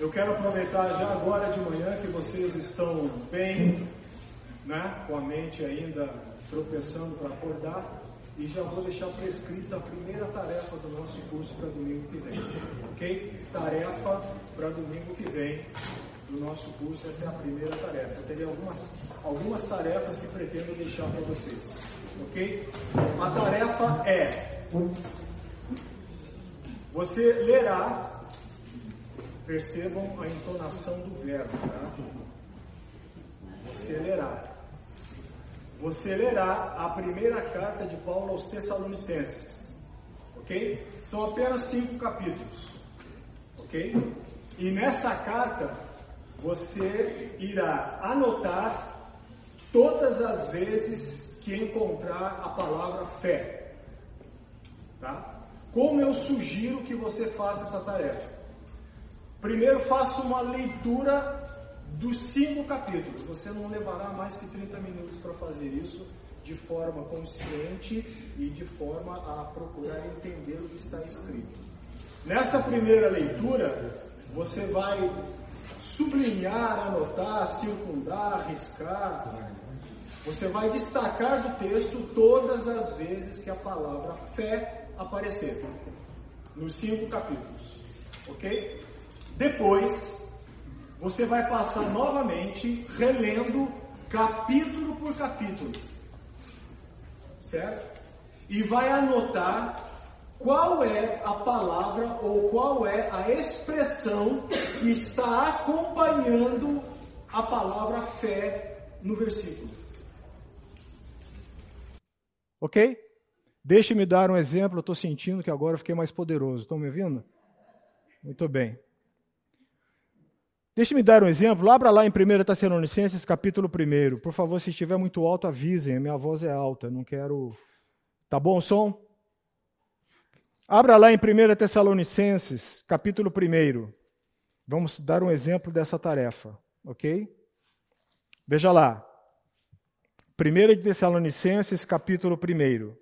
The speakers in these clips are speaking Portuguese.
Eu quero aproveitar já agora de manhã que vocês estão bem, né, com a mente ainda tropeçando para acordar, e já vou deixar prescrita a primeira tarefa do nosso curso para domingo que vem, ok? Tarefa para domingo que vem do nosso curso, essa é a primeira tarefa. Eu terei algumas, algumas tarefas que pretendo deixar para vocês, ok? A tarefa é: você lerá Percebam a entonação do verbo, tá? Você lerá. Você lerá a primeira carta de Paulo aos Tessalonicenses. Ok? São apenas cinco capítulos. Ok? E nessa carta você irá anotar todas as vezes que encontrar a palavra fé. Tá? Como eu sugiro que você faça essa tarefa? Primeiro faça uma leitura dos cinco capítulos. Você não levará mais que 30 minutos para fazer isso de forma consciente e de forma a procurar entender o que está escrito. Nessa primeira leitura, você vai sublinhar, anotar, circundar, riscar. Você vai destacar do texto todas as vezes que a palavra fé aparecer. Nos cinco capítulos. Ok? Depois, você vai passar novamente relendo capítulo por capítulo. Certo? E vai anotar qual é a palavra ou qual é a expressão que está acompanhando a palavra fé no versículo. Ok? Deixe-me dar um exemplo. Eu estou sentindo que agora eu fiquei mais poderoso. Estão me ouvindo? Muito bem. Deixe-me dar um exemplo. Abra lá em 1 Tessalonicenses, capítulo 1. Por favor, se estiver muito alto, avisem. A minha voz é alta. Não quero. Tá bom o som? Abra lá em 1 Tessalonicenses, capítulo 1. Vamos dar um exemplo dessa tarefa, ok? Veja lá. 1 Tessalonicenses, capítulo 1.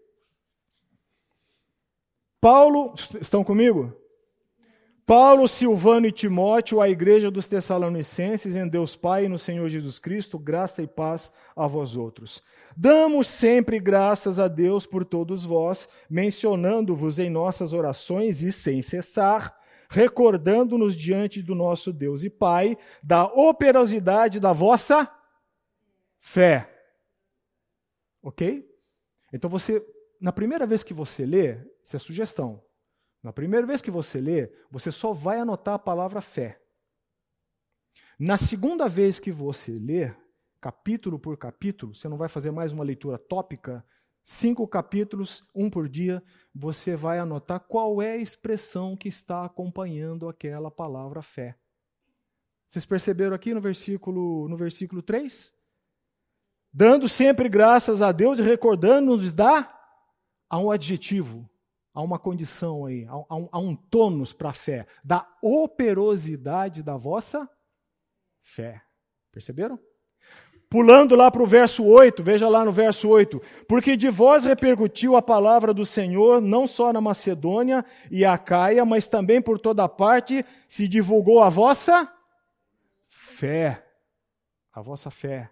Paulo, estão comigo? Paulo, Silvano e Timóteo, à igreja dos Tessalonicenses, em Deus Pai e no Senhor Jesus Cristo, graça e paz a vós outros. Damos sempre graças a Deus por todos vós, mencionando-vos em nossas orações e sem cessar, recordando-nos diante do nosso Deus e Pai da operosidade da vossa fé. Ok? Então você, na primeira vez que você lê, isso é sugestão. Na primeira vez que você lê, você só vai anotar a palavra fé. Na segunda vez que você lê, capítulo por capítulo, você não vai fazer mais uma leitura tópica, cinco capítulos, um por dia, você vai anotar qual é a expressão que está acompanhando aquela palavra fé. Vocês perceberam aqui no versículo, no versículo 3? Dando sempre graças a Deus e recordando-nos da a um adjetivo, há uma condição aí, há, um, há um tônus para a fé, da operosidade da vossa fé. Perceberam? Pulando lá para o verso 8, veja lá no verso 8: Porque de vós repercutiu a palavra do Senhor, não só na Macedônia e a Caia, mas também por toda parte se divulgou a vossa fé. A vossa fé.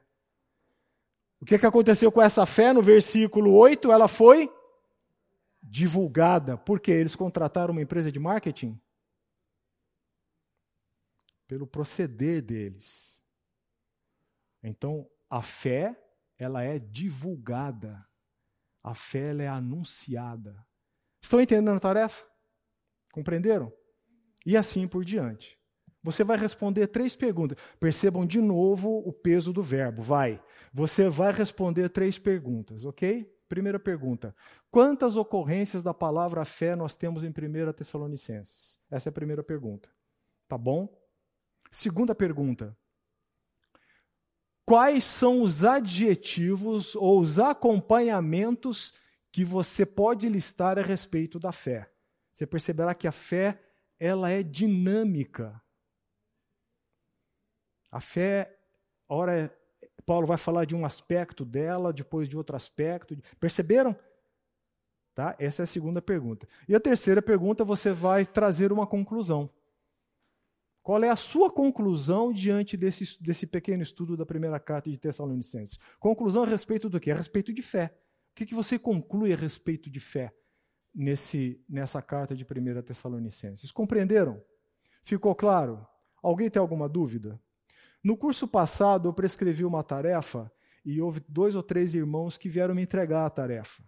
O que, que aconteceu com essa fé no versículo 8? Ela foi divulgada. Porque eles contrataram uma empresa de marketing? Pelo proceder deles. Então, a fé, ela é divulgada. A fé, ela é anunciada. Estão entendendo a tarefa? Compreenderam? E assim por diante. Você vai responder três perguntas. Percebam de novo o peso do verbo. Vai. Você vai responder três perguntas, ok? Primeira pergunta: quantas ocorrências da palavra fé nós temos em 1 Tessalonicenses? Essa é a primeira pergunta. Tá bom? Segunda pergunta: quais são os adjetivos ou os acompanhamentos que você pode listar a respeito da fé? Você perceberá que a fé ela é dinâmica. A fé, ora Paulo vai falar de um aspecto dela, depois de outro aspecto. Perceberam? Tá? Essa é a segunda pergunta. E a terceira pergunta, você vai trazer uma conclusão. Qual é a sua conclusão diante desse, desse pequeno estudo da primeira carta de Tessalonicenses? Conclusão a respeito do quê? A respeito de fé. O que, que você conclui a respeito de fé nesse, nessa carta de 1 Tessalonicenses? Compreenderam? Ficou claro? Alguém tem alguma dúvida? No curso passado, eu prescrevi uma tarefa e houve dois ou três irmãos que vieram me entregar a tarefa.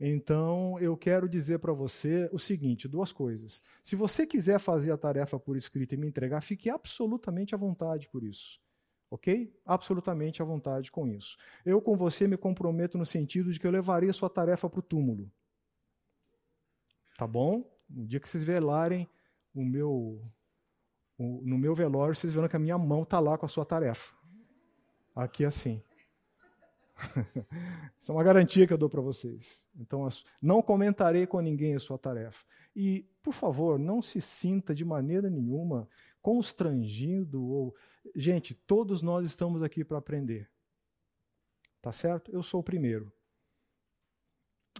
Então, eu quero dizer para você o seguinte: duas coisas. Se você quiser fazer a tarefa por escrito e me entregar, fique absolutamente à vontade por isso. Ok? Absolutamente à vontade com isso. Eu, com você, me comprometo no sentido de que eu levarei a sua tarefa para o túmulo. Tá bom? No dia que vocês velarem o meu, no meu velório, vocês verão que a minha mão está lá com a sua tarefa. Aqui assim. Isso é uma garantia que eu dou para vocês. Então, não comentarei com ninguém a sua tarefa. E, por favor, não se sinta de maneira nenhuma constrangido ou. Gente, todos nós estamos aqui para aprender. Tá certo? Eu sou o primeiro.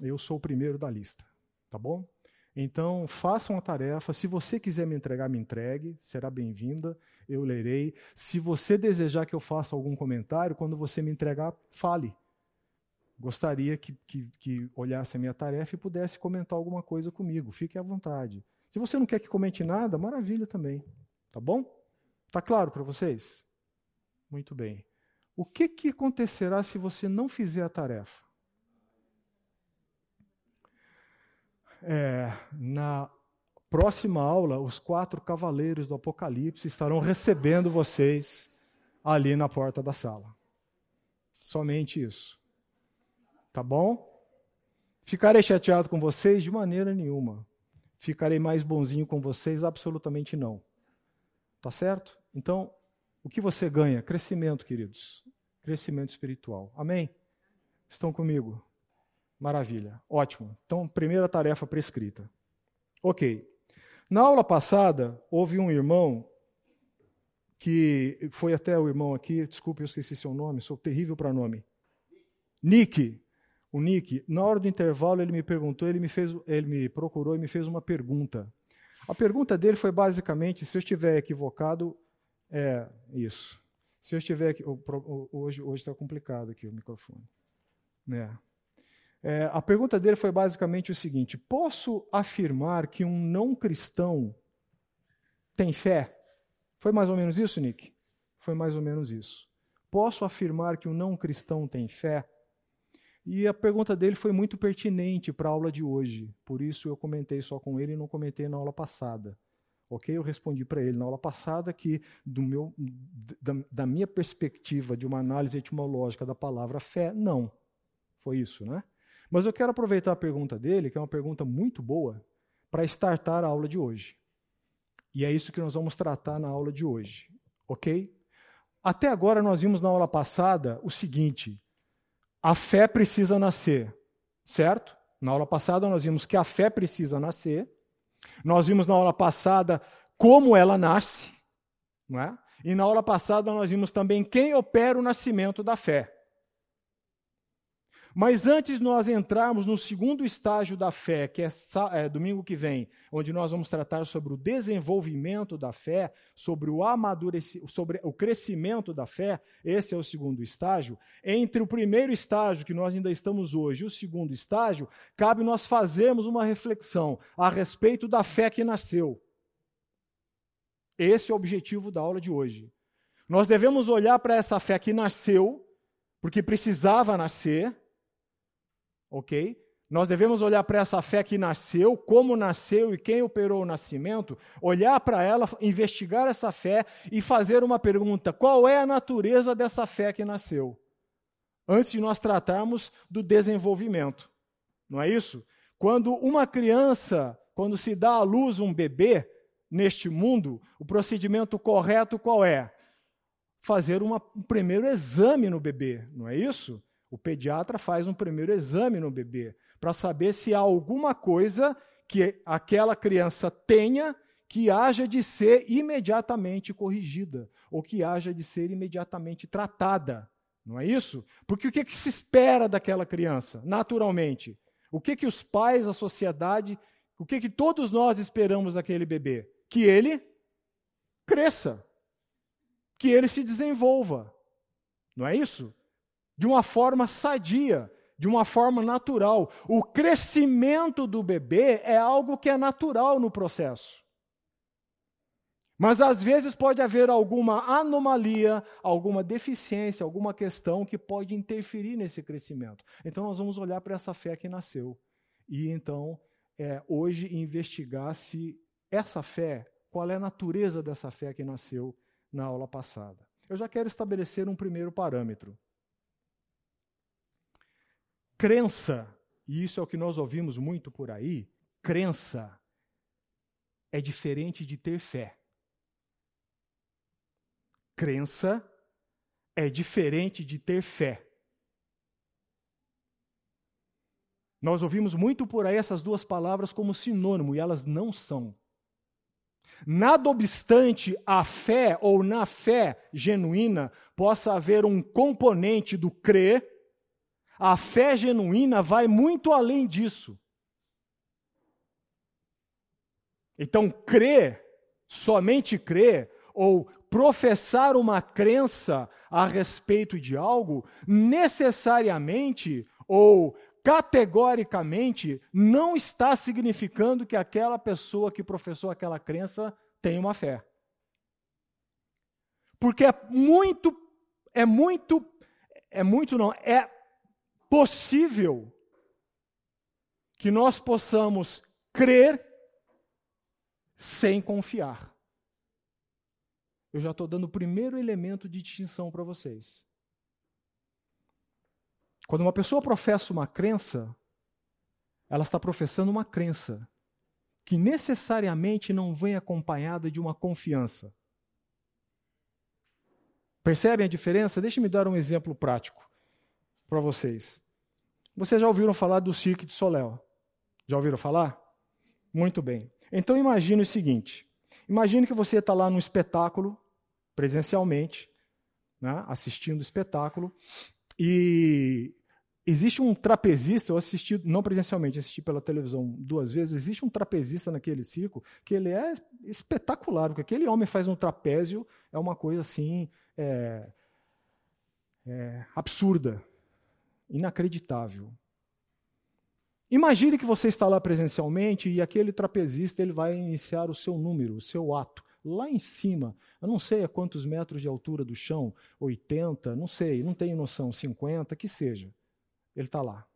Eu sou o primeiro da lista. Tá bom? Então, façam a tarefa. Se você quiser me entregar, me entregue. Será bem-vinda. Eu lerei. Se você desejar que eu faça algum comentário, quando você me entregar, fale. Gostaria que, que, que olhasse a minha tarefa e pudesse comentar alguma coisa comigo. Fique à vontade. Se você não quer que comente nada, maravilha também. Tá bom? Tá claro para vocês? Muito bem. O que, que acontecerá se você não fizer a tarefa? É, na próxima aula, os quatro cavaleiros do Apocalipse estarão recebendo vocês ali na porta da sala. Somente isso. Tá bom? Ficarei chateado com vocês de maneira nenhuma. Ficarei mais bonzinho com vocês? Absolutamente não. Tá certo? Então, o que você ganha? Crescimento, queridos. Crescimento espiritual. Amém? Estão comigo? Maravilha, ótimo. Então, primeira tarefa prescrita. Ok. Na aula passada, houve um irmão que foi até o irmão aqui, desculpe, eu esqueci seu nome, sou terrível para nome. Nick. O Nick, na hora do intervalo, ele me perguntou, ele me fez, ele me procurou e me fez uma pergunta. A pergunta dele foi basicamente: se eu estiver equivocado, é isso. Se eu estiver hoje hoje está complicado aqui o microfone, né? É, a pergunta dele foi basicamente o seguinte: posso afirmar que um não cristão tem fé? Foi mais ou menos isso, Nick? Foi mais ou menos isso. Posso afirmar que um não cristão tem fé? E a pergunta dele foi muito pertinente para a aula de hoje, por isso eu comentei só com ele e não comentei na aula passada. Ok? Eu respondi para ele na aula passada que, do meu, da, da minha perspectiva de uma análise etimológica da palavra fé, não. Foi isso, né? Mas eu quero aproveitar a pergunta dele, que é uma pergunta muito boa, para startar a aula de hoje. E é isso que nós vamos tratar na aula de hoje, ok? Até agora nós vimos na aula passada o seguinte: a fé precisa nascer, certo? Na aula passada nós vimos que a fé precisa nascer. Nós vimos na aula passada como ela nasce, não é? E na aula passada nós vimos também quem opera o nascimento da fé. Mas antes nós entrarmos no segundo estágio da fé, que é, é, domingo que vem, onde nós vamos tratar sobre o desenvolvimento da fé, sobre o amadurecimento, sobre o crescimento da fé, esse é o segundo estágio. Entre o primeiro estágio, que nós ainda estamos hoje, e o segundo estágio, cabe nós fazermos uma reflexão a respeito da fé que nasceu. Esse é o objetivo da aula de hoje. Nós devemos olhar para essa fé que nasceu, porque precisava nascer, ok? Nós devemos olhar para essa fé que nasceu, como nasceu e quem operou o nascimento, olhar para ela, investigar essa fé e fazer uma pergunta: qual é a natureza dessa fé que nasceu? Antes de nós tratarmos do desenvolvimento. Não é isso? Quando uma criança, quando se dá à luz um bebê neste mundo, o procedimento correto qual é? Fazer uma, um primeiro exame no bebê, não é isso? O pediatra faz um primeiro exame no bebê para saber se há alguma coisa que aquela criança tenha que haja de ser imediatamente corrigida ou que haja de ser imediatamente tratada. Não é isso? Porque o que, que se espera daquela criança, naturalmente? O que, que os pais, a sociedade, o que, que todos nós esperamos daquele bebê? Que ele cresça, que ele se desenvolva. Não é isso? De uma forma sadia, de uma forma natural. O crescimento do bebê é algo que é natural no processo. Mas às vezes pode haver alguma anomalia, alguma deficiência, alguma questão que pode interferir nesse crescimento. Então nós vamos olhar para essa fé que nasceu e então é, hoje investigar se essa fé, qual é a natureza dessa fé que nasceu na aula passada. Eu já quero estabelecer um primeiro parâmetro. Crença, e isso é o que nós ouvimos muito por aí, crença é diferente de ter fé. Crença é diferente de ter fé. Nós ouvimos muito por aí essas duas palavras como sinônimo e elas não são. Nada obstante a fé ou na fé genuína possa haver um componente do crer, a fé genuína vai muito além disso. Então, crer, somente crer, ou professar uma crença a respeito de algo, necessariamente ou categoricamente não está significando que aquela pessoa que professou aquela crença tem uma fé. Porque é muito, é muito, é muito não, é possível que nós possamos crer sem confiar eu já estou dando o primeiro elemento de distinção para vocês. Quando uma pessoa professa uma crença, ela está professando uma crença que necessariamente não vem acompanhada de uma confiança. Percebem a diferença? Deixe-me dar um exemplo prático para vocês. Vocês já ouviram falar do Cirque de Soleil? Já ouviram falar? Muito bem. Então imagine o seguinte: imagine que você está lá num espetáculo presencialmente, né, assistindo o espetáculo. E existe um trapezista, eu assisti, não presencialmente, assisti pela televisão duas vezes, existe um trapezista naquele circo que ele é espetacular, porque aquele homem faz um trapézio, é uma coisa assim, é, é, absurda, inacreditável. Imagine que você está lá presencialmente e aquele trapezista ele vai iniciar o seu número, o seu ato lá em cima. Eu não sei a quantos metros de altura do chão, 80, não sei, não tenho noção, 50, que seja. Ele está lá.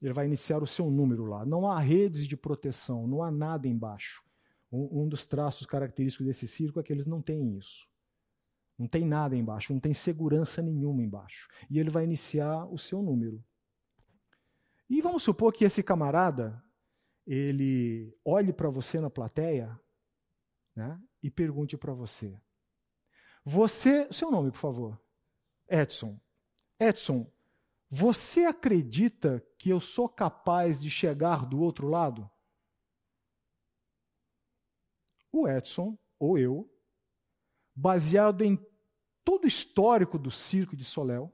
Ele vai iniciar o seu número lá. Não há redes de proteção, não há nada embaixo. Um, um dos traços característicos desse circo é que eles não têm isso. Não tem nada embaixo, não tem segurança nenhuma embaixo. E ele vai iniciar o seu número. E vamos supor que esse camarada, ele olhe para você na plateia né, e pergunte para você. Você, seu nome, por favor. Edson. Edson, você acredita que eu sou capaz de chegar do outro lado? O Edson, ou eu, baseado em todo o histórico do circo de Soléu,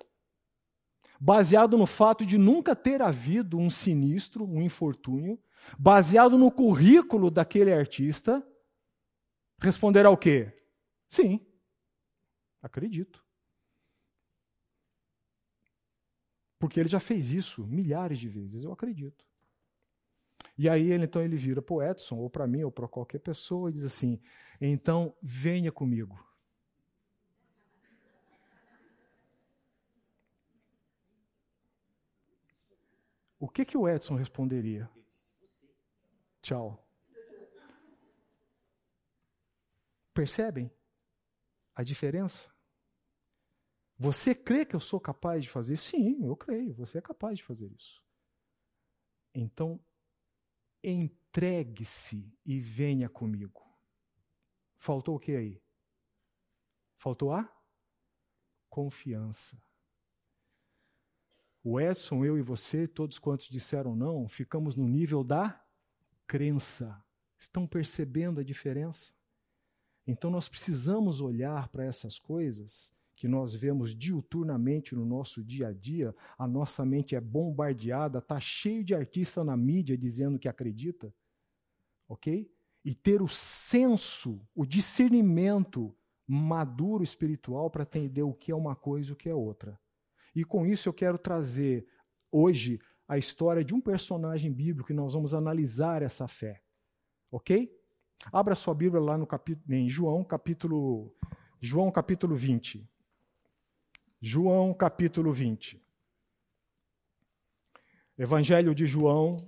baseado no fato de nunca ter havido um sinistro, um infortúnio, baseado no currículo daquele artista, Responderá o quê? Sim, acredito. Porque ele já fez isso milhares de vezes, eu acredito. E aí ele então ele vira para o Edson, ou para mim, ou para qualquer pessoa, e diz assim: então venha comigo. O que, que o Edson responderia? Tchau. Percebem a diferença? Você crê que eu sou capaz de fazer isso? Sim, eu creio, você é capaz de fazer isso. Então, entregue-se e venha comigo. Faltou o que aí? Faltou a confiança. O Edson, eu e você, todos quantos disseram não, ficamos no nível da crença. Estão percebendo a diferença? Então nós precisamos olhar para essas coisas que nós vemos diuturnamente no nosso dia a dia, a nossa mente é bombardeada, está cheio de artista na mídia dizendo que acredita, ok? e ter o senso, o discernimento maduro espiritual para entender o que é uma coisa e o que é outra. E com isso eu quero trazer hoje a história de um personagem bíblico e nós vamos analisar essa fé. OK? Abra sua Bíblia lá no capítulo em João, capítulo João capítulo 20. João capítulo 20. Evangelho de João,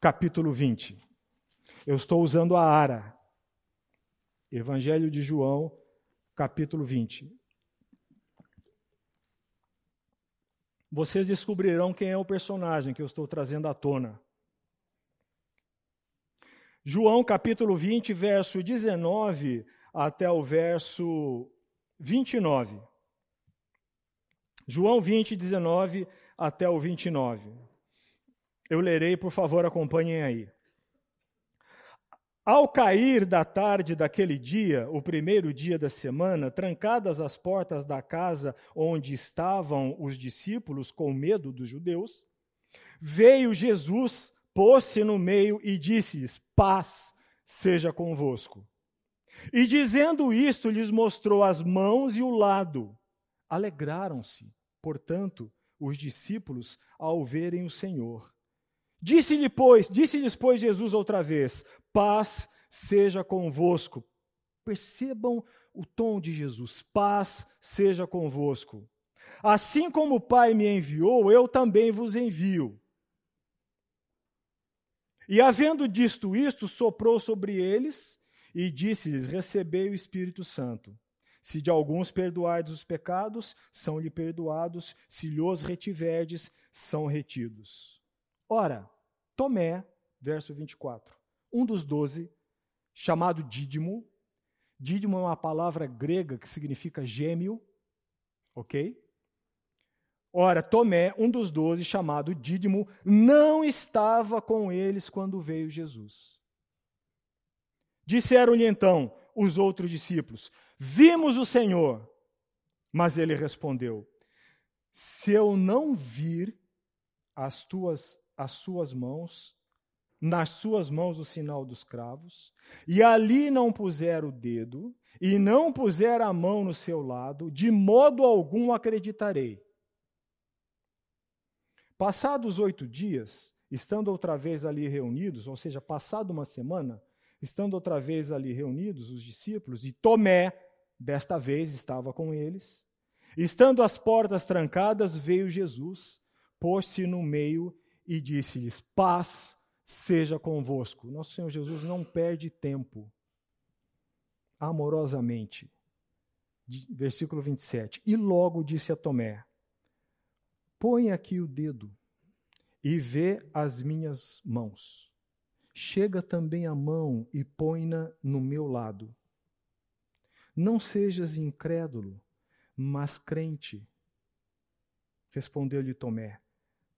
capítulo 20. Eu estou usando a ARA. Evangelho de João, capítulo 20. Vocês descobrirão quem é o personagem que eu estou trazendo à tona. João, capítulo 20, verso 19 até o verso 29. João 20, 19 até o 29. Eu lerei, por favor, acompanhem aí. Ao cair da tarde daquele dia, o primeiro dia da semana, trancadas as portas da casa onde estavam os discípulos com medo dos judeus, veio Jesus, pôs-se no meio e disse-lhes: Paz seja convosco. E dizendo isto, lhes mostrou as mãos e o lado. Alegraram-se, portanto, os discípulos ao verem o Senhor. Disse-lhe, pois, disse-lhes, pois, Jesus outra vez: Paz seja convosco. Percebam o tom de Jesus: Paz seja convosco. Assim como o Pai me enviou, eu também vos envio. E havendo disto isto, soprou sobre eles e disse-lhes: Recebei o Espírito Santo. Se de alguns perdoardes os pecados, são-lhe perdoados, se lhos retiverdes, são retidos. Ora, Tomé, verso 24, um dos doze, chamado Dídimo, Dídimo é uma palavra grega que significa gêmeo, ok? Ora, Tomé, um dos doze, chamado Dídimo, não estava com eles quando veio Jesus. Disseram-lhe então os outros discípulos: Vimos o Senhor. Mas ele respondeu: Se eu não vir as tuas as suas mãos, nas suas mãos o sinal dos cravos, e ali não puser o dedo, e não puser a mão no seu lado, de modo algum acreditarei. Passados oito dias, estando outra vez ali reunidos, ou seja, passado uma semana, estando outra vez ali reunidos os discípulos, e Tomé, desta vez, estava com eles. Estando as portas trancadas, veio Jesus, pôs-se no meio e disse-lhes: Paz seja convosco. Nosso Senhor Jesus não perde tempo. Amorosamente. Versículo 27. E logo disse a Tomé: Põe aqui o dedo e vê as minhas mãos Chega também a mão e põe-na no meu lado. Não sejas incrédulo, mas crente. Respondeu-lhe Tomé: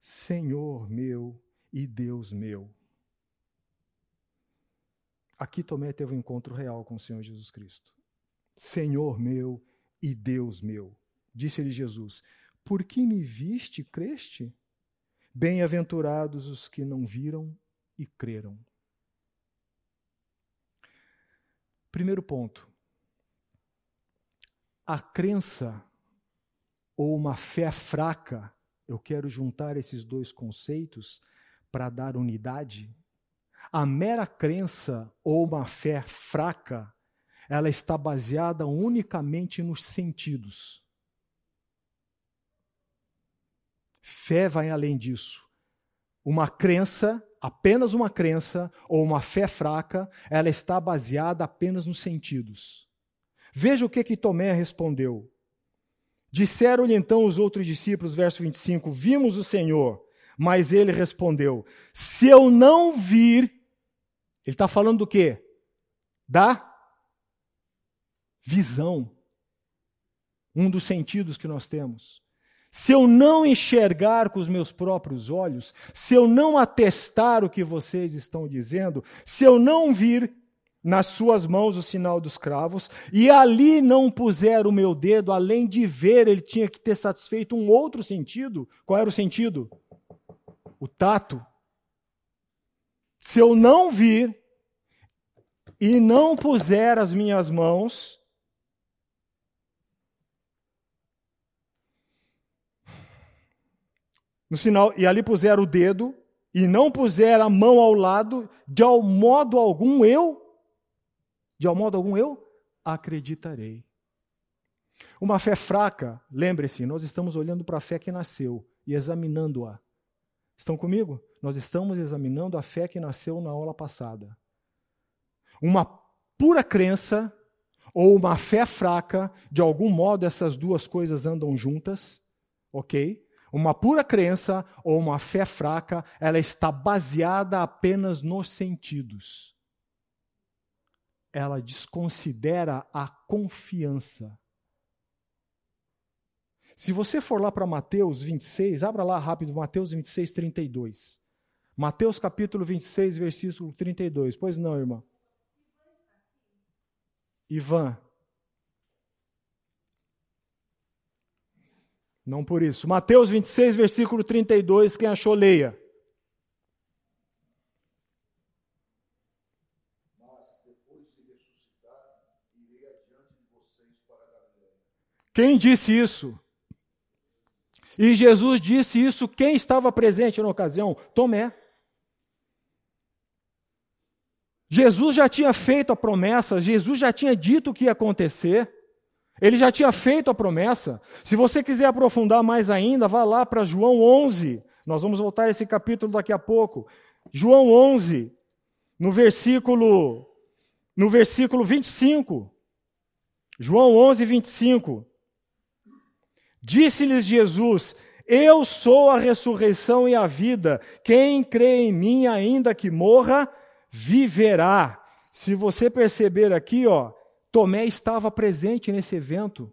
Senhor meu e Deus meu. Aqui Tomé teve um encontro real com o Senhor Jesus Cristo. Senhor meu e Deus meu. Disse-lhe Jesus: Por que me viste, creste? Bem-aventurados os que não viram e creram. Primeiro ponto. A crença ou uma fé fraca, eu quero juntar esses dois conceitos para dar unidade. A mera crença ou uma fé fraca, ela está baseada unicamente nos sentidos. Fé vai além disso. Uma crença apenas uma crença ou uma fé fraca, ela está baseada apenas nos sentidos. Veja o que, que Tomé respondeu. Disseram-lhe então os outros discípulos, verso 25: Vimos o Senhor. Mas ele respondeu: Se eu não vir, ele está falando do quê? Da visão. Um dos sentidos que nós temos se eu não enxergar com os meus próprios olhos, se eu não atestar o que vocês estão dizendo, se eu não vir nas suas mãos o sinal dos cravos, e ali não puser o meu dedo, além de ver, ele tinha que ter satisfeito um outro sentido. Qual era o sentido? O tato. Se eu não vir, e não puser as minhas mãos, no sinal, e ali puser o dedo, e não puser a mão ao lado, de modo algum eu, de ao modo algum eu, acreditarei. Uma fé fraca, lembre-se, nós estamos olhando para a fé que nasceu e examinando-a. Estão comigo? Nós estamos examinando a fé que nasceu na aula passada. Uma pura crença ou uma fé fraca, de algum modo essas duas coisas andam juntas, ok? Uma pura crença ou uma fé fraca, ela está baseada apenas nos sentidos. Ela desconsidera a confiança. Se você for lá para Mateus 26, abra lá rápido, Mateus 26, 32. Mateus capítulo 26, versículo 32. Pois não, irmã? Ivan. Não por isso. Mateus 26, versículo 32, quem achou, leia. Quem disse isso? E Jesus disse isso, quem estava presente na ocasião? Tomé. Jesus já tinha feito a promessa, Jesus já tinha dito o que ia acontecer. Ele já tinha feito a promessa. Se você quiser aprofundar mais ainda, vá lá para João 11. Nós vamos voltar a esse capítulo daqui a pouco. João 11, no versículo no versículo 25. João 11, 25. Disse-lhes Jesus: Eu sou a ressurreição e a vida. Quem crê em mim, ainda que morra, viverá. Se você perceber aqui, ó, Tomé estava presente nesse evento.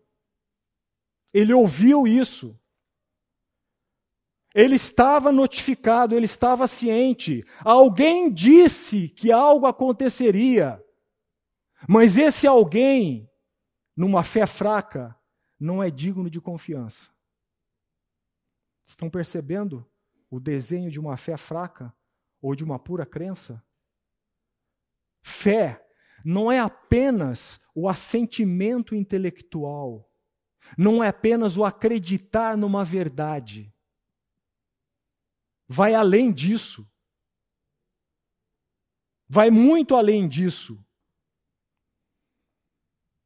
Ele ouviu isso. Ele estava notificado, ele estava ciente. Alguém disse que algo aconteceria. Mas esse alguém, numa fé fraca, não é digno de confiança. Estão percebendo o desenho de uma fé fraca ou de uma pura crença? Fé não é apenas o assentimento intelectual, não é apenas o acreditar numa verdade. Vai além disso. Vai muito além disso.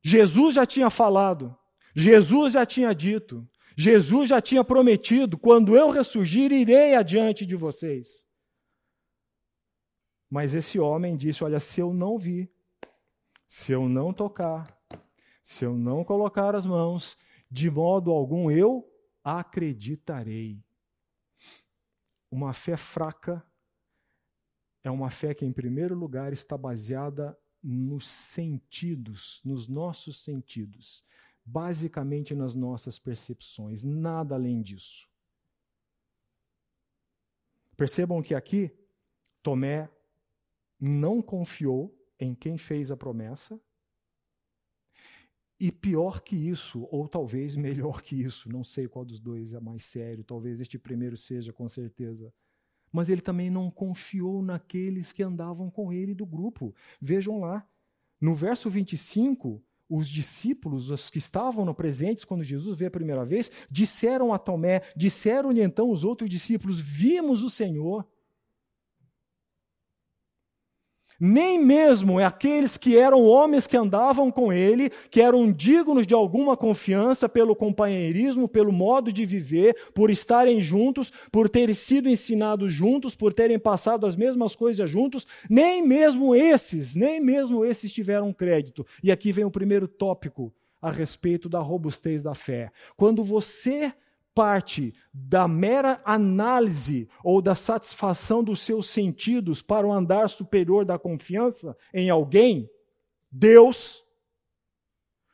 Jesus já tinha falado, Jesus já tinha dito, Jesus já tinha prometido: quando eu ressurgir, irei adiante de vocês. Mas esse homem disse: Olha, se eu não vi, se eu não tocar, se eu não colocar as mãos, de modo algum eu acreditarei. Uma fé fraca é uma fé que, em primeiro lugar, está baseada nos sentidos, nos nossos sentidos, basicamente nas nossas percepções, nada além disso. Percebam que aqui Tomé não confiou em quem fez a promessa. E pior que isso, ou talvez melhor que isso, não sei qual dos dois é mais sério, talvez este primeiro seja com certeza. Mas ele também não confiou naqueles que andavam com ele do grupo. Vejam lá, no verso 25, os discípulos, os que estavam presentes quando Jesus veio a primeira vez, disseram a Tomé, disseram-lhe então os outros discípulos: Vimos o Senhor nem mesmo aqueles que eram homens que andavam com ele, que eram dignos de alguma confiança pelo companheirismo, pelo modo de viver, por estarem juntos, por terem sido ensinados juntos, por terem passado as mesmas coisas juntos, nem mesmo esses, nem mesmo esses tiveram crédito. E aqui vem o primeiro tópico a respeito da robustez da fé. Quando você parte da mera análise ou da satisfação dos seus sentidos para o andar superior da confiança em alguém, Deus,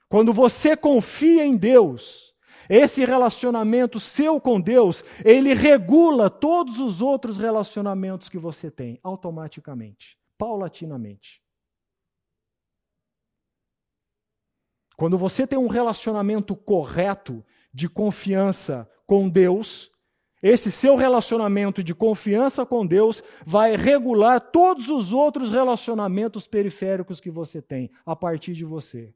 quando você confia em Deus, esse relacionamento seu com Deus, ele regula todos os outros relacionamentos que você tem, automaticamente, paulatinamente. Quando você tem um relacionamento correto de confiança com Deus, esse seu relacionamento de confiança com Deus vai regular todos os outros relacionamentos periféricos que você tem a partir de você.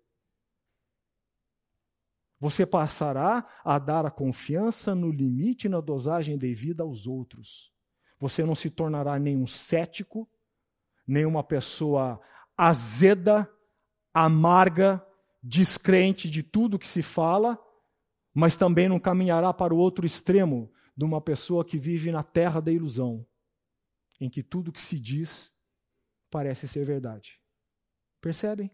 Você passará a dar a confiança no limite e na dosagem devida aos outros. Você não se tornará nenhum cético, nem uma pessoa azeda, amarga, descrente de tudo que se fala, mas também não caminhará para o outro extremo, de uma pessoa que vive na terra da ilusão, em que tudo que se diz parece ser verdade. Percebem?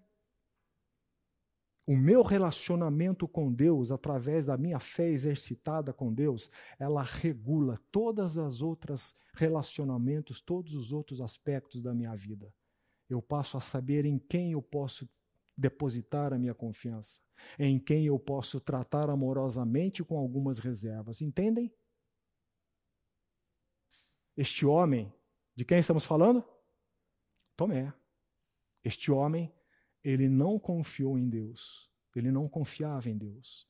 O meu relacionamento com Deus, através da minha fé exercitada com Deus, ela regula todas as outras relacionamentos, todos os outros aspectos da minha vida. Eu passo a saber em quem eu posso depositar a minha confiança, em quem eu posso tratar amorosamente com algumas reservas. Entendem? Este homem, de quem estamos falando? Tomé. Este homem, ele não confiou em Deus. Ele não confiava em Deus.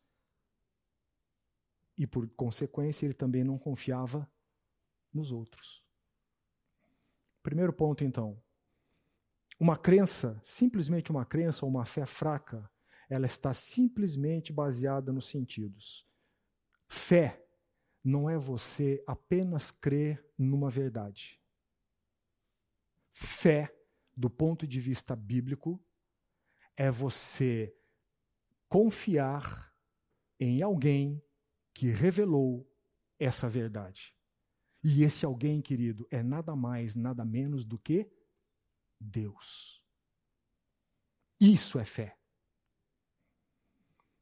E por consequência, ele também não confiava nos outros. Primeiro ponto, então. Uma crença, simplesmente uma crença ou uma fé fraca, ela está simplesmente baseada nos sentidos. Fé não é você apenas crer numa verdade. Fé, do ponto de vista bíblico, é você confiar em alguém que revelou essa verdade. E esse alguém, querido, é nada mais, nada menos do que Deus. Isso é fé.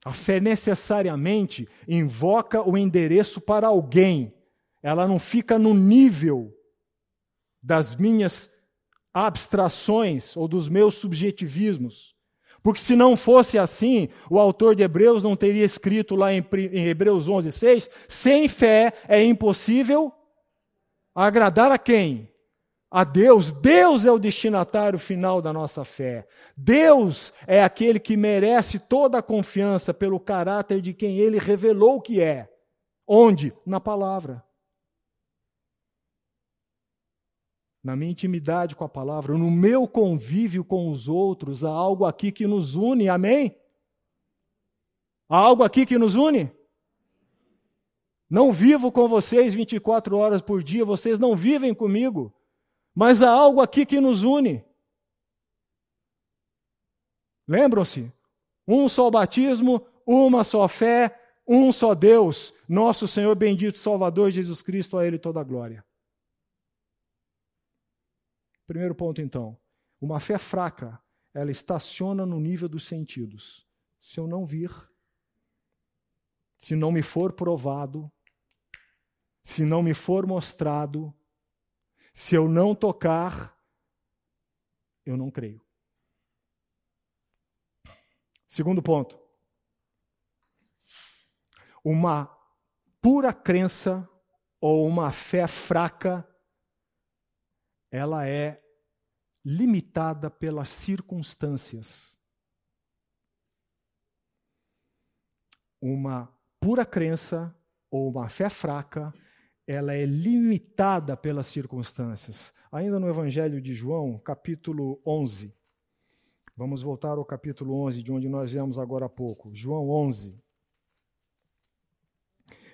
A fé necessariamente invoca o endereço para alguém. Ela não fica no nível das minhas abstrações ou dos meus subjetivismos. Porque se não fosse assim, o autor de Hebreus não teria escrito lá em, Hebreus 11, 6, sem fé é impossível agradar a quem? A Deus. Deus é o destinatário final da nossa fé. Deus é aquele que merece toda a confiança pelo caráter de quem ele revelou que é. Onde? Na palavra. Na minha intimidade com a palavra, no meu convívio com os outros, há algo aqui que nos une, amém? Há algo aqui que nos une? Não vivo com vocês 24 horas por dia, vocês não vivem comigo. Mas há algo aqui que nos une. Lembram-se? Um só batismo, uma só fé, um só Deus, nosso Senhor bendito Salvador Jesus Cristo, a Ele toda a glória. Primeiro ponto, então. Uma fé fraca, ela estaciona no nível dos sentidos. Se eu não vir, se não me for provado, se não me for mostrado, se eu não tocar, eu não creio. Segundo ponto. Uma pura crença ou uma fé fraca, ela é limitada pelas circunstâncias. Uma pura crença ou uma fé fraca, ela é limitada pelas circunstâncias. Ainda no Evangelho de João, capítulo 11. Vamos voltar ao capítulo 11, de onde nós viemos agora há pouco. João 11.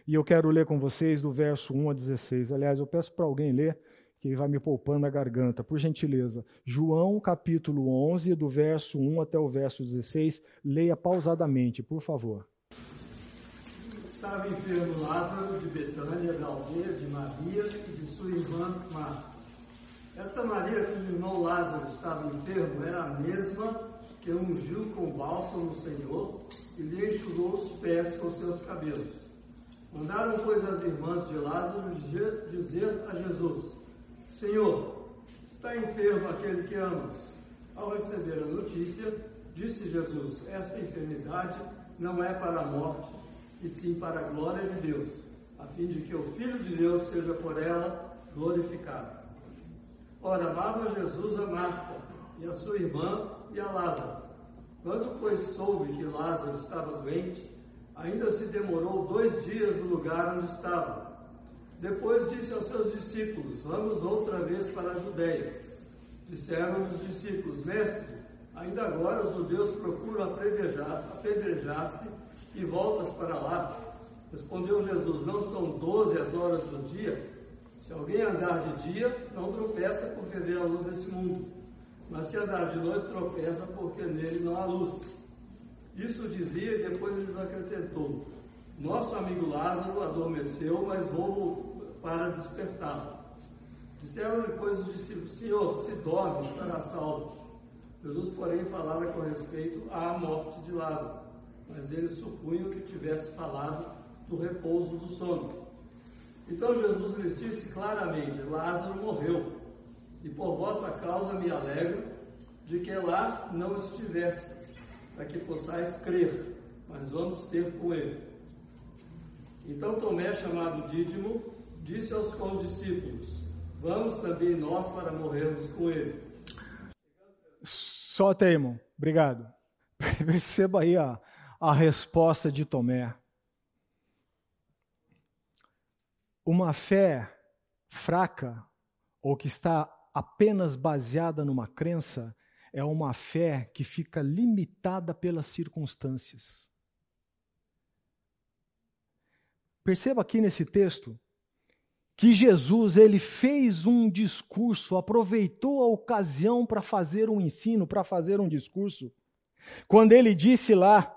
E eu quero ler com vocês do verso 1 a 16. Aliás, eu peço para alguém ler, que vai me poupando a garganta, por gentileza. João, capítulo 11, do verso 1 até o verso 16. Leia pausadamente, por favor estava enfermo Lázaro de Betânia, da aldeia de Maria e de sua irmã Marta. Esta Maria, cujo irmão Lázaro estava enfermo, era a mesma que ungiu com bálsamo o Senhor e lhe enxugou os pés com seus cabelos. Mandaram, pois, as irmãs de Lázaro dizer a Jesus: Senhor, está enfermo aquele que amas. Ao receber a notícia, disse Jesus: Esta enfermidade não é para a morte, e sim para a glória de Deus, a fim de que o Filho de Deus seja por ela glorificado. Ora, amava Jesus a Marta e a sua irmã e a Lázaro. Quando, pois, soube que Lázaro estava doente, ainda se demorou dois dias no lugar onde estava. Depois disse aos seus discípulos: Vamos outra vez para a Judéia. Disseram os discípulos: Mestre, ainda agora os judeus procuram apedrejar-se e voltas para lá. Respondeu Jesus: Não são doze as horas do dia? Se alguém andar de dia, não tropeça porque vê a luz desse mundo. Mas se andar de noite, tropeça porque nele não há luz. Isso dizia e depois lhes acrescentou: Nosso amigo Lázaro adormeceu, mas vou para despertá-lo. Disseram depois os discípulos: Senhor, se dorme, estará salvo. Jesus, porém, falava com respeito à morte de Lázaro, mas eles supunham que tivesse falado do repouso do sono. Então Jesus lhes disse claramente: Lázaro morreu, e por vossa causa me alegro de que lá não estivesse, para que possais crer, mas vamos ter com ele. Então Tomé, chamado Dídimo, disse aos condiscípulos: Vamos também nós para morrermos com ele. Só até, irmão. Obrigado. Perceba aí a, a resposta de Tomé. Uma fé fraca ou que está apenas baseada numa crença é uma fé que fica limitada pelas circunstâncias. Perceba aqui nesse texto que Jesus ele fez um discurso, aproveitou a ocasião para fazer um ensino, para fazer um discurso. Quando ele disse lá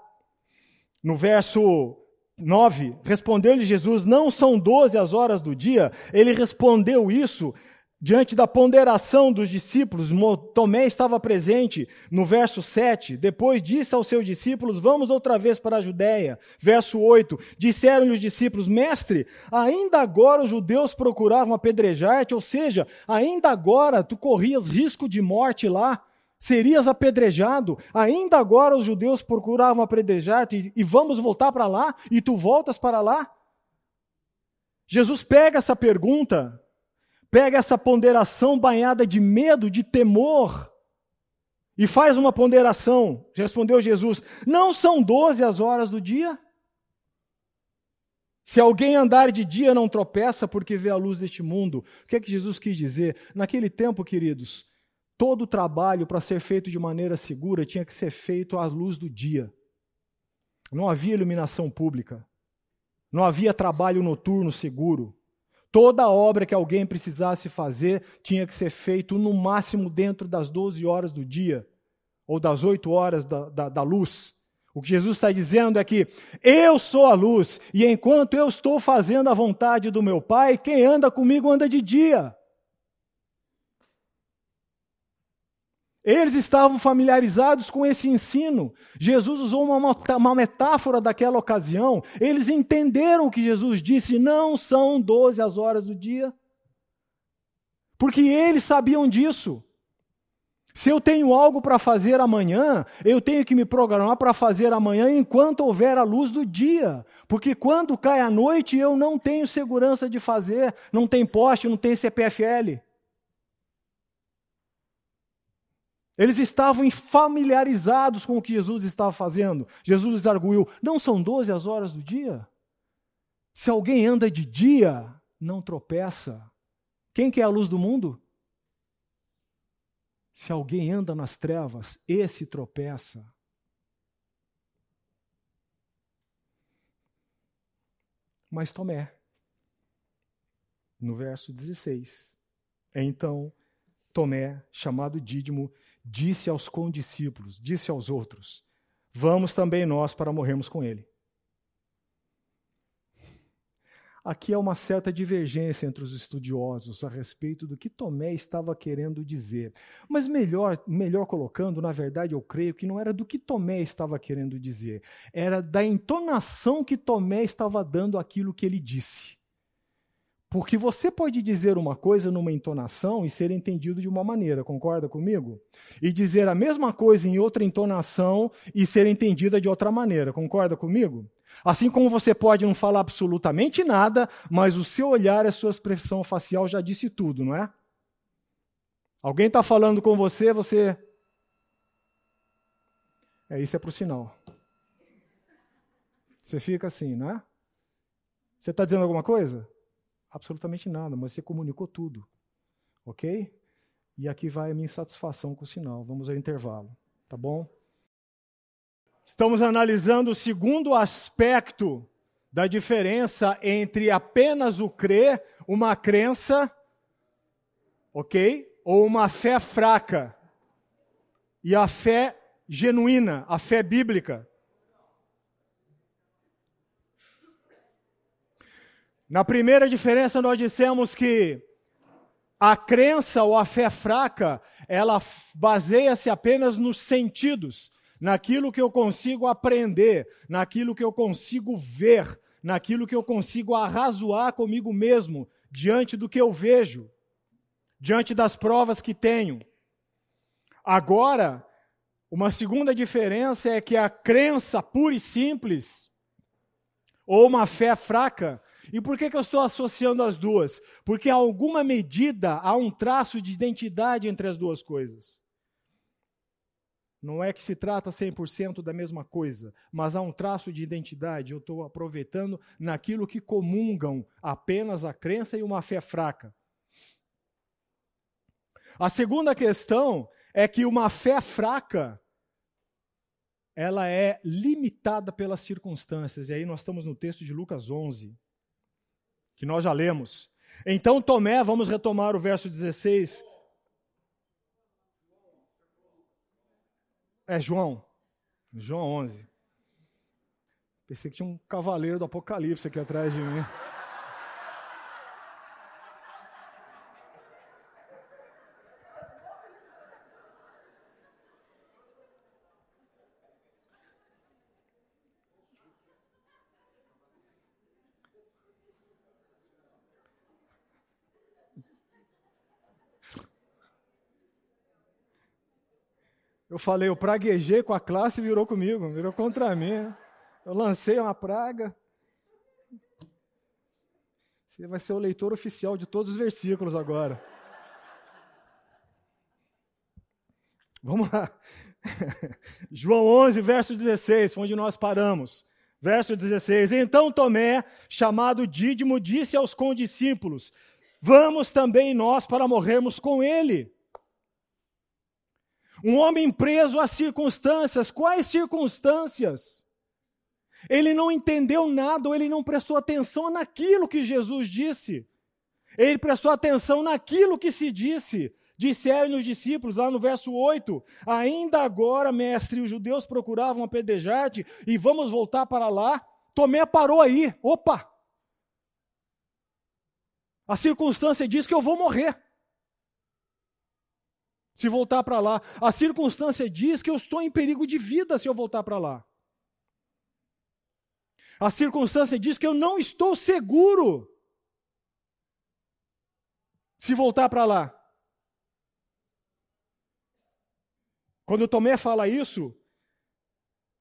no verso 9, respondeu-lhe Jesus: Não são doze as horas do dia. Ele respondeu isso diante da ponderação dos discípulos. Tomé estava presente no verso 7. Depois disse aos seus discípulos: Vamos outra vez para a Judéia. Verso 8: Disseram-lhe os discípulos: Mestre, ainda agora os judeus procuravam apedrejar-te, ou seja, ainda agora tu corrias risco de morte lá serias apedrejado. Ainda agora os judeus procuravam apedrejar-te e vamos voltar para lá e tu voltas para lá? Jesus pega essa pergunta, pega essa ponderação banhada de medo, de temor, e faz uma ponderação. Respondeu Jesus: Não são doze as horas do dia? Se alguém andar de dia, não tropeça porque vê a luz deste mundo. O que é que Jesus quis dizer? Naquele tempo, queridos, Todo o trabalho para ser feito de maneira segura tinha que ser feito à luz do dia. Não havia iluminação pública. Não havia trabalho noturno seguro. Toda obra que alguém precisasse fazer tinha que ser feito no máximo dentro das 12 horas do dia, ou das 8 horas da, da, da luz. O que Jesus está dizendo é que eu sou a luz, e enquanto eu estou fazendo a vontade do meu Pai, quem anda comigo anda de dia. Eles estavam familiarizados com esse ensino. Jesus usou uma, uma, metáfora daquela ocasião. Eles entenderam o que Jesus disse: não são doze as horas do dia. Porque eles sabiam disso. Se eu tenho algo para fazer amanhã, eu tenho que me programar para fazer amanhã enquanto houver a luz do dia. Porque quando cai a noite, eu não tenho segurança de fazer, não tem poste, não tem CPFL. Eles estavam familiarizados com o que Jesus estava fazendo. Jesus lhes arguiu: não são doze as horas do dia? Se alguém anda de dia, não tropeça. Quem que é a luz do mundo? Se alguém anda nas trevas, esse tropeça. Mas Tomé, no verso 16, então Tomé, chamado Dídimo, disse aos condiscípulos, disse aos outros: Vamos também nós para morrermos com ele. Aqui há uma certa divergência entre os estudiosos a respeito do que Tomé estava querendo dizer. Mas melhor, melhor colocando, na verdade, eu creio que não era do que Tomé estava querendo dizer, era da entonação que Tomé estava dando aquilo que ele disse. Porque você pode dizer uma coisa numa entonação e ser entendido de uma maneira, concorda comigo? E dizer a mesma coisa em outra entonação e ser entendida de outra maneira, concorda comigo? Assim como você pode não falar absolutamente nada, mas o seu olhar a sua expressão facial já disse tudo, não é? Alguém está falando com você, você. É isso é para o sinal. Você fica assim, não é? Você está dizendo alguma coisa? Absolutamente nada, mas você comunicou tudo. Ok? E aqui vai a minha insatisfação com o sinal. Vamos ao intervalo. Tá bom? Estamos analisando o segundo aspecto da diferença entre apenas o crer, uma crença, ok? Ou uma fé fraca, e a fé genuína, a fé bíblica. Na primeira diferença, nós dissemos que a crença ou a fé fraca, ela baseia-se apenas nos sentidos, naquilo que eu consigo aprender, naquilo que eu consigo ver, naquilo que eu consigo arrazoar comigo mesmo, diante do que eu vejo, diante das provas que tenho. Agora, uma segunda diferença é que a crença pura e simples, ou uma fé fraca, e por que, que eu estou associando as duas? Porque, em alguma medida, há um traço de identidade entre as duas coisas. Não é que se trata 100% da mesma coisa, mas há um traço de identidade. Eu estou aproveitando naquilo que comungam apenas a crença e uma fé fraca. A segunda questão é que uma fé fraca ela é limitada pelas circunstâncias. E aí nós estamos no texto de Lucas 11 que nós já lemos. Então Tomé, vamos retomar o verso 16. É João. João 11. Pensei que tinha um cavaleiro do Apocalipse aqui atrás de mim. Eu falei, eu praguejei com a classe e virou comigo, virou contra mim. Né? Eu lancei uma praga. Você vai ser o leitor oficial de todos os versículos agora. Vamos lá. João 11, verso 16, onde nós paramos. Verso 16: Então Tomé, chamado Dídimo, disse aos condiscípulos: Vamos também nós para morrermos com ele. Um homem preso às circunstâncias. Quais circunstâncias? Ele não entendeu nada, ou ele não prestou atenção naquilo que Jesus disse. Ele prestou atenção naquilo que se disse. Disseram os discípulos, lá no verso 8: Ainda agora, mestre, os judeus procuravam apedrejar-te e vamos voltar para lá. Tomé parou aí. Opa! A circunstância diz que eu vou morrer se voltar para lá. A circunstância diz que eu estou em perigo de vida se eu voltar para lá. A circunstância diz que eu não estou seguro se voltar para lá. Quando Tomé fala isso,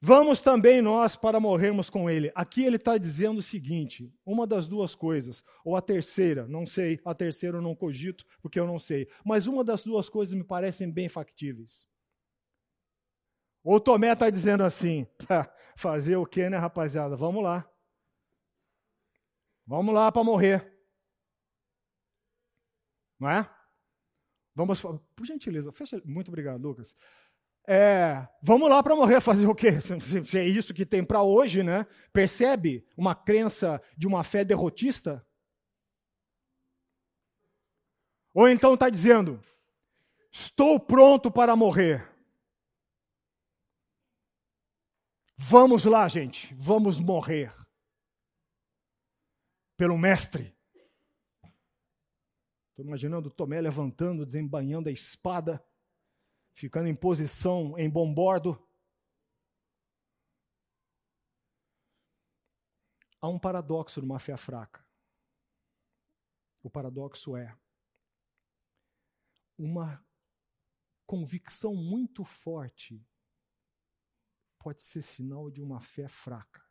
Vamos também nós para morrermos com ele. Aqui ele está dizendo o seguinte: uma das duas coisas, ou a terceira, não sei, a terceira eu não cogito, porque eu não sei, mas uma das duas coisas me parecem bem factíveis. Ou Tomé está dizendo assim: fazer o que, né, rapaziada? Vamos lá. Vamos lá para morrer. Não é? Vamos, por gentileza, fecha. Muito obrigado, Lucas. É, vamos lá para morrer fazer o quê? Se é isso que tem para hoje, né? Percebe uma crença de uma fé derrotista? Ou então está dizendo: estou pronto para morrer. Vamos lá, gente, vamos morrer. Pelo Mestre. Estou imaginando Tomé levantando, desembanhando a espada ficando em posição em bom bordo. Há um paradoxo numa fé fraca. O paradoxo é uma convicção muito forte pode ser sinal de uma fé fraca.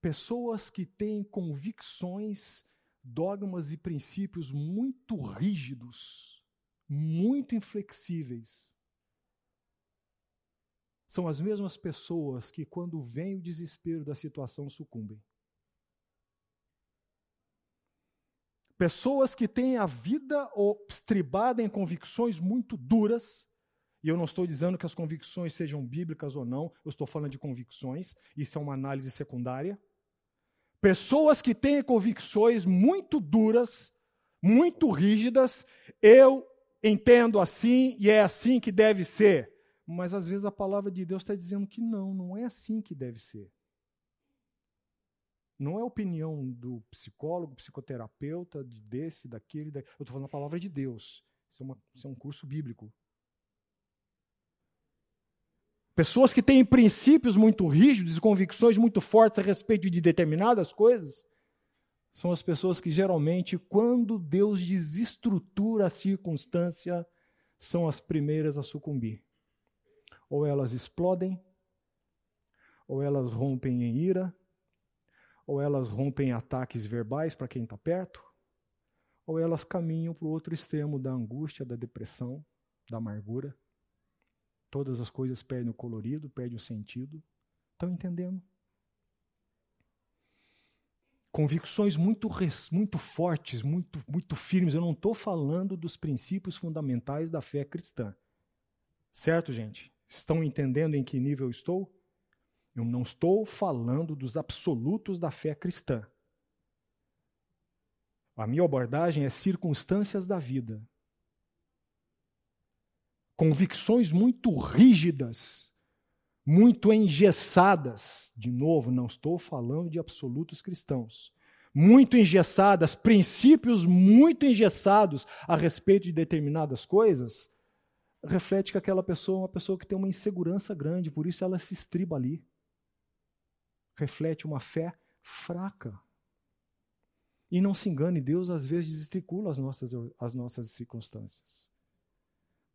Pessoas que têm convicções dogmas e princípios muito rígidos, muito inflexíveis. São as mesmas pessoas que, quando vem o desespero da situação, sucumbem. Pessoas que têm a vida estribada em convicções muito duras, e eu não estou dizendo que as convicções sejam bíblicas ou não, eu estou falando de convicções, isso é uma análise secundária. Pessoas que têm convicções muito duras, muito rígidas, eu entendo assim e é assim que deve ser. Mas às vezes a palavra de Deus está dizendo que não, não é assim que deve ser. Não é opinião do psicólogo, psicoterapeuta, desse, daquele. Da... Eu estou falando a palavra de Deus. Isso é, uma, isso é um curso bíblico. Pessoas que têm princípios muito rígidos e convicções muito fortes a respeito de determinadas coisas são as pessoas que geralmente, quando Deus desestrutura a circunstância, são as primeiras a sucumbir. Ou elas explodem, ou elas rompem em ira, ou elas rompem ataques verbais para quem está perto, ou elas caminham para o outro extremo da angústia, da depressão, da amargura. Todas as coisas perdem o colorido, perdem o sentido. Estão entendendo? Convicções muito, muito fortes, muito, muito firmes. Eu não estou falando dos princípios fundamentais da fé cristã. Certo, gente? Estão entendendo em que nível eu estou? Eu não estou falando dos absolutos da fé cristã. A minha abordagem é circunstâncias da vida. Convicções muito rígidas, muito engessadas. De novo, não estou falando de absolutos cristãos. Muito engessadas, princípios muito engessados a respeito de determinadas coisas, reflete que aquela pessoa é uma pessoa que tem uma insegurança grande, por isso ela se estriba ali reflete uma fé fraca. E não se engane, Deus às vezes destricula as nossas, as nossas circunstâncias.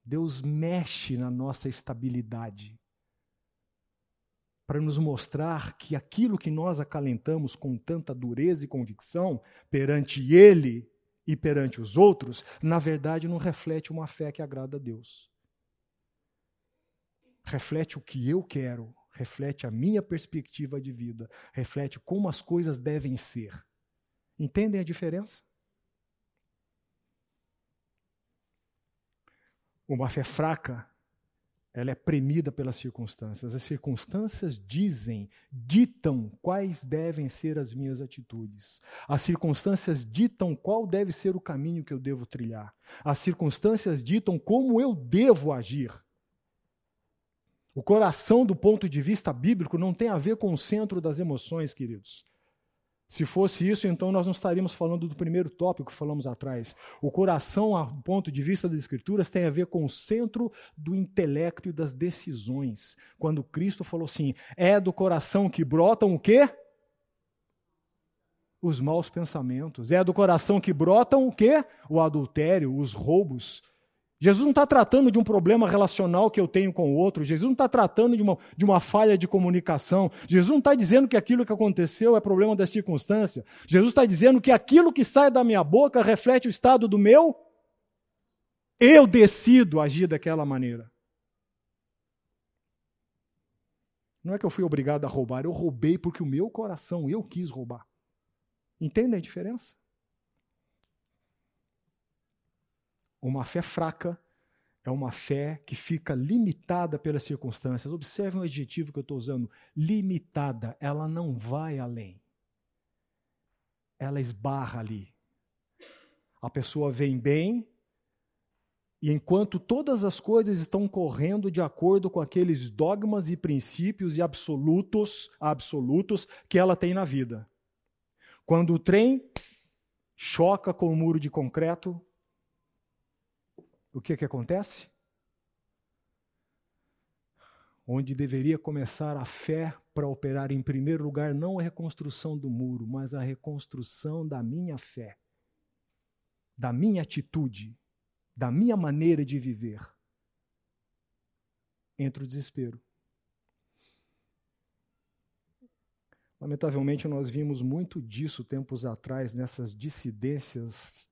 Deus mexe na nossa estabilidade para nos mostrar que aquilo que nós acalentamos com tanta dureza e convicção perante Ele e perante os outros, na verdade não reflete uma fé que agrada a Deus. Reflete o que eu quero, reflete a minha perspectiva de vida, reflete como as coisas devem ser. Entendem a diferença? Uma fé fraca, ela é premida pelas circunstâncias. As circunstâncias dizem, ditam quais devem ser as minhas atitudes. As circunstâncias ditam qual deve ser o caminho que eu devo trilhar. As circunstâncias ditam como eu devo agir. O coração, do ponto de vista bíblico, não tem a ver com o centro das emoções, queridos. Se fosse isso, então nós não estaríamos falando do primeiro tópico que falamos atrás. O coração, do ponto de vista das Escrituras, tem a ver com o centro do intelecto e das decisões. Quando Cristo falou assim: é do coração que brotam o quê? Os maus pensamentos. É do coração que brotam o quê? O adultério, os roubos, Jesus não está tratando de um problema relacional que eu tenho com o outro. Jesus não está tratando de uma, de uma falha de comunicação. Jesus não está dizendo que aquilo que aconteceu é problema da circunstância. Jesus está dizendo que aquilo que sai da minha boca reflete o estado do meu. Eu decido agir daquela maneira. Não é que eu fui obrigado a roubar, eu roubei porque o meu coração, eu quis roubar. Entendem a diferença? Uma fé fraca é uma fé que fica limitada pelas circunstâncias. Observe o adjetivo que eu estou usando: limitada. Ela não vai além. Ela esbarra ali. A pessoa vem bem, e enquanto todas as coisas estão correndo de acordo com aqueles dogmas e princípios e absolutos, absolutos que ela tem na vida. Quando o trem choca com o muro de concreto, o que, que acontece? Onde deveria começar a fé para operar, em primeiro lugar, não a reconstrução do muro, mas a reconstrução da minha fé, da minha atitude, da minha maneira de viver. Entra o desespero. Lamentavelmente, nós vimos muito disso tempos atrás, nessas dissidências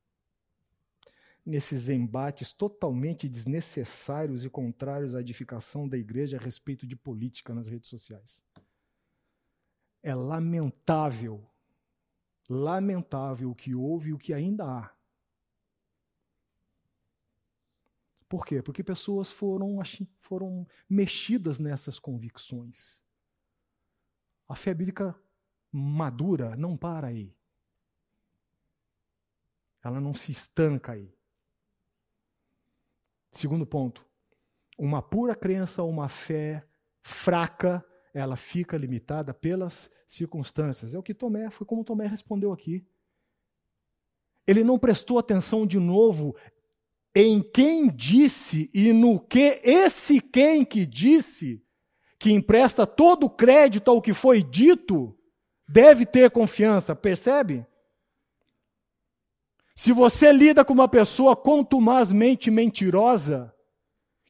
nesses embates totalmente desnecessários e contrários à edificação da igreja a respeito de política nas redes sociais. É lamentável lamentável o que houve e o que ainda há. Por quê? Porque pessoas foram, foram mexidas nessas convicções. A fé bíblica madura não para aí. Ela não se estanca aí. Segundo ponto, uma pura crença uma fé fraca, ela fica limitada pelas circunstâncias. É o que Tomé, foi como Tomé respondeu aqui. Ele não prestou atenção de novo em quem disse e no que esse quem que disse, que empresta todo o crédito ao que foi dito, deve ter confiança, percebe? Se você lida com uma pessoa contumazmente mentirosa,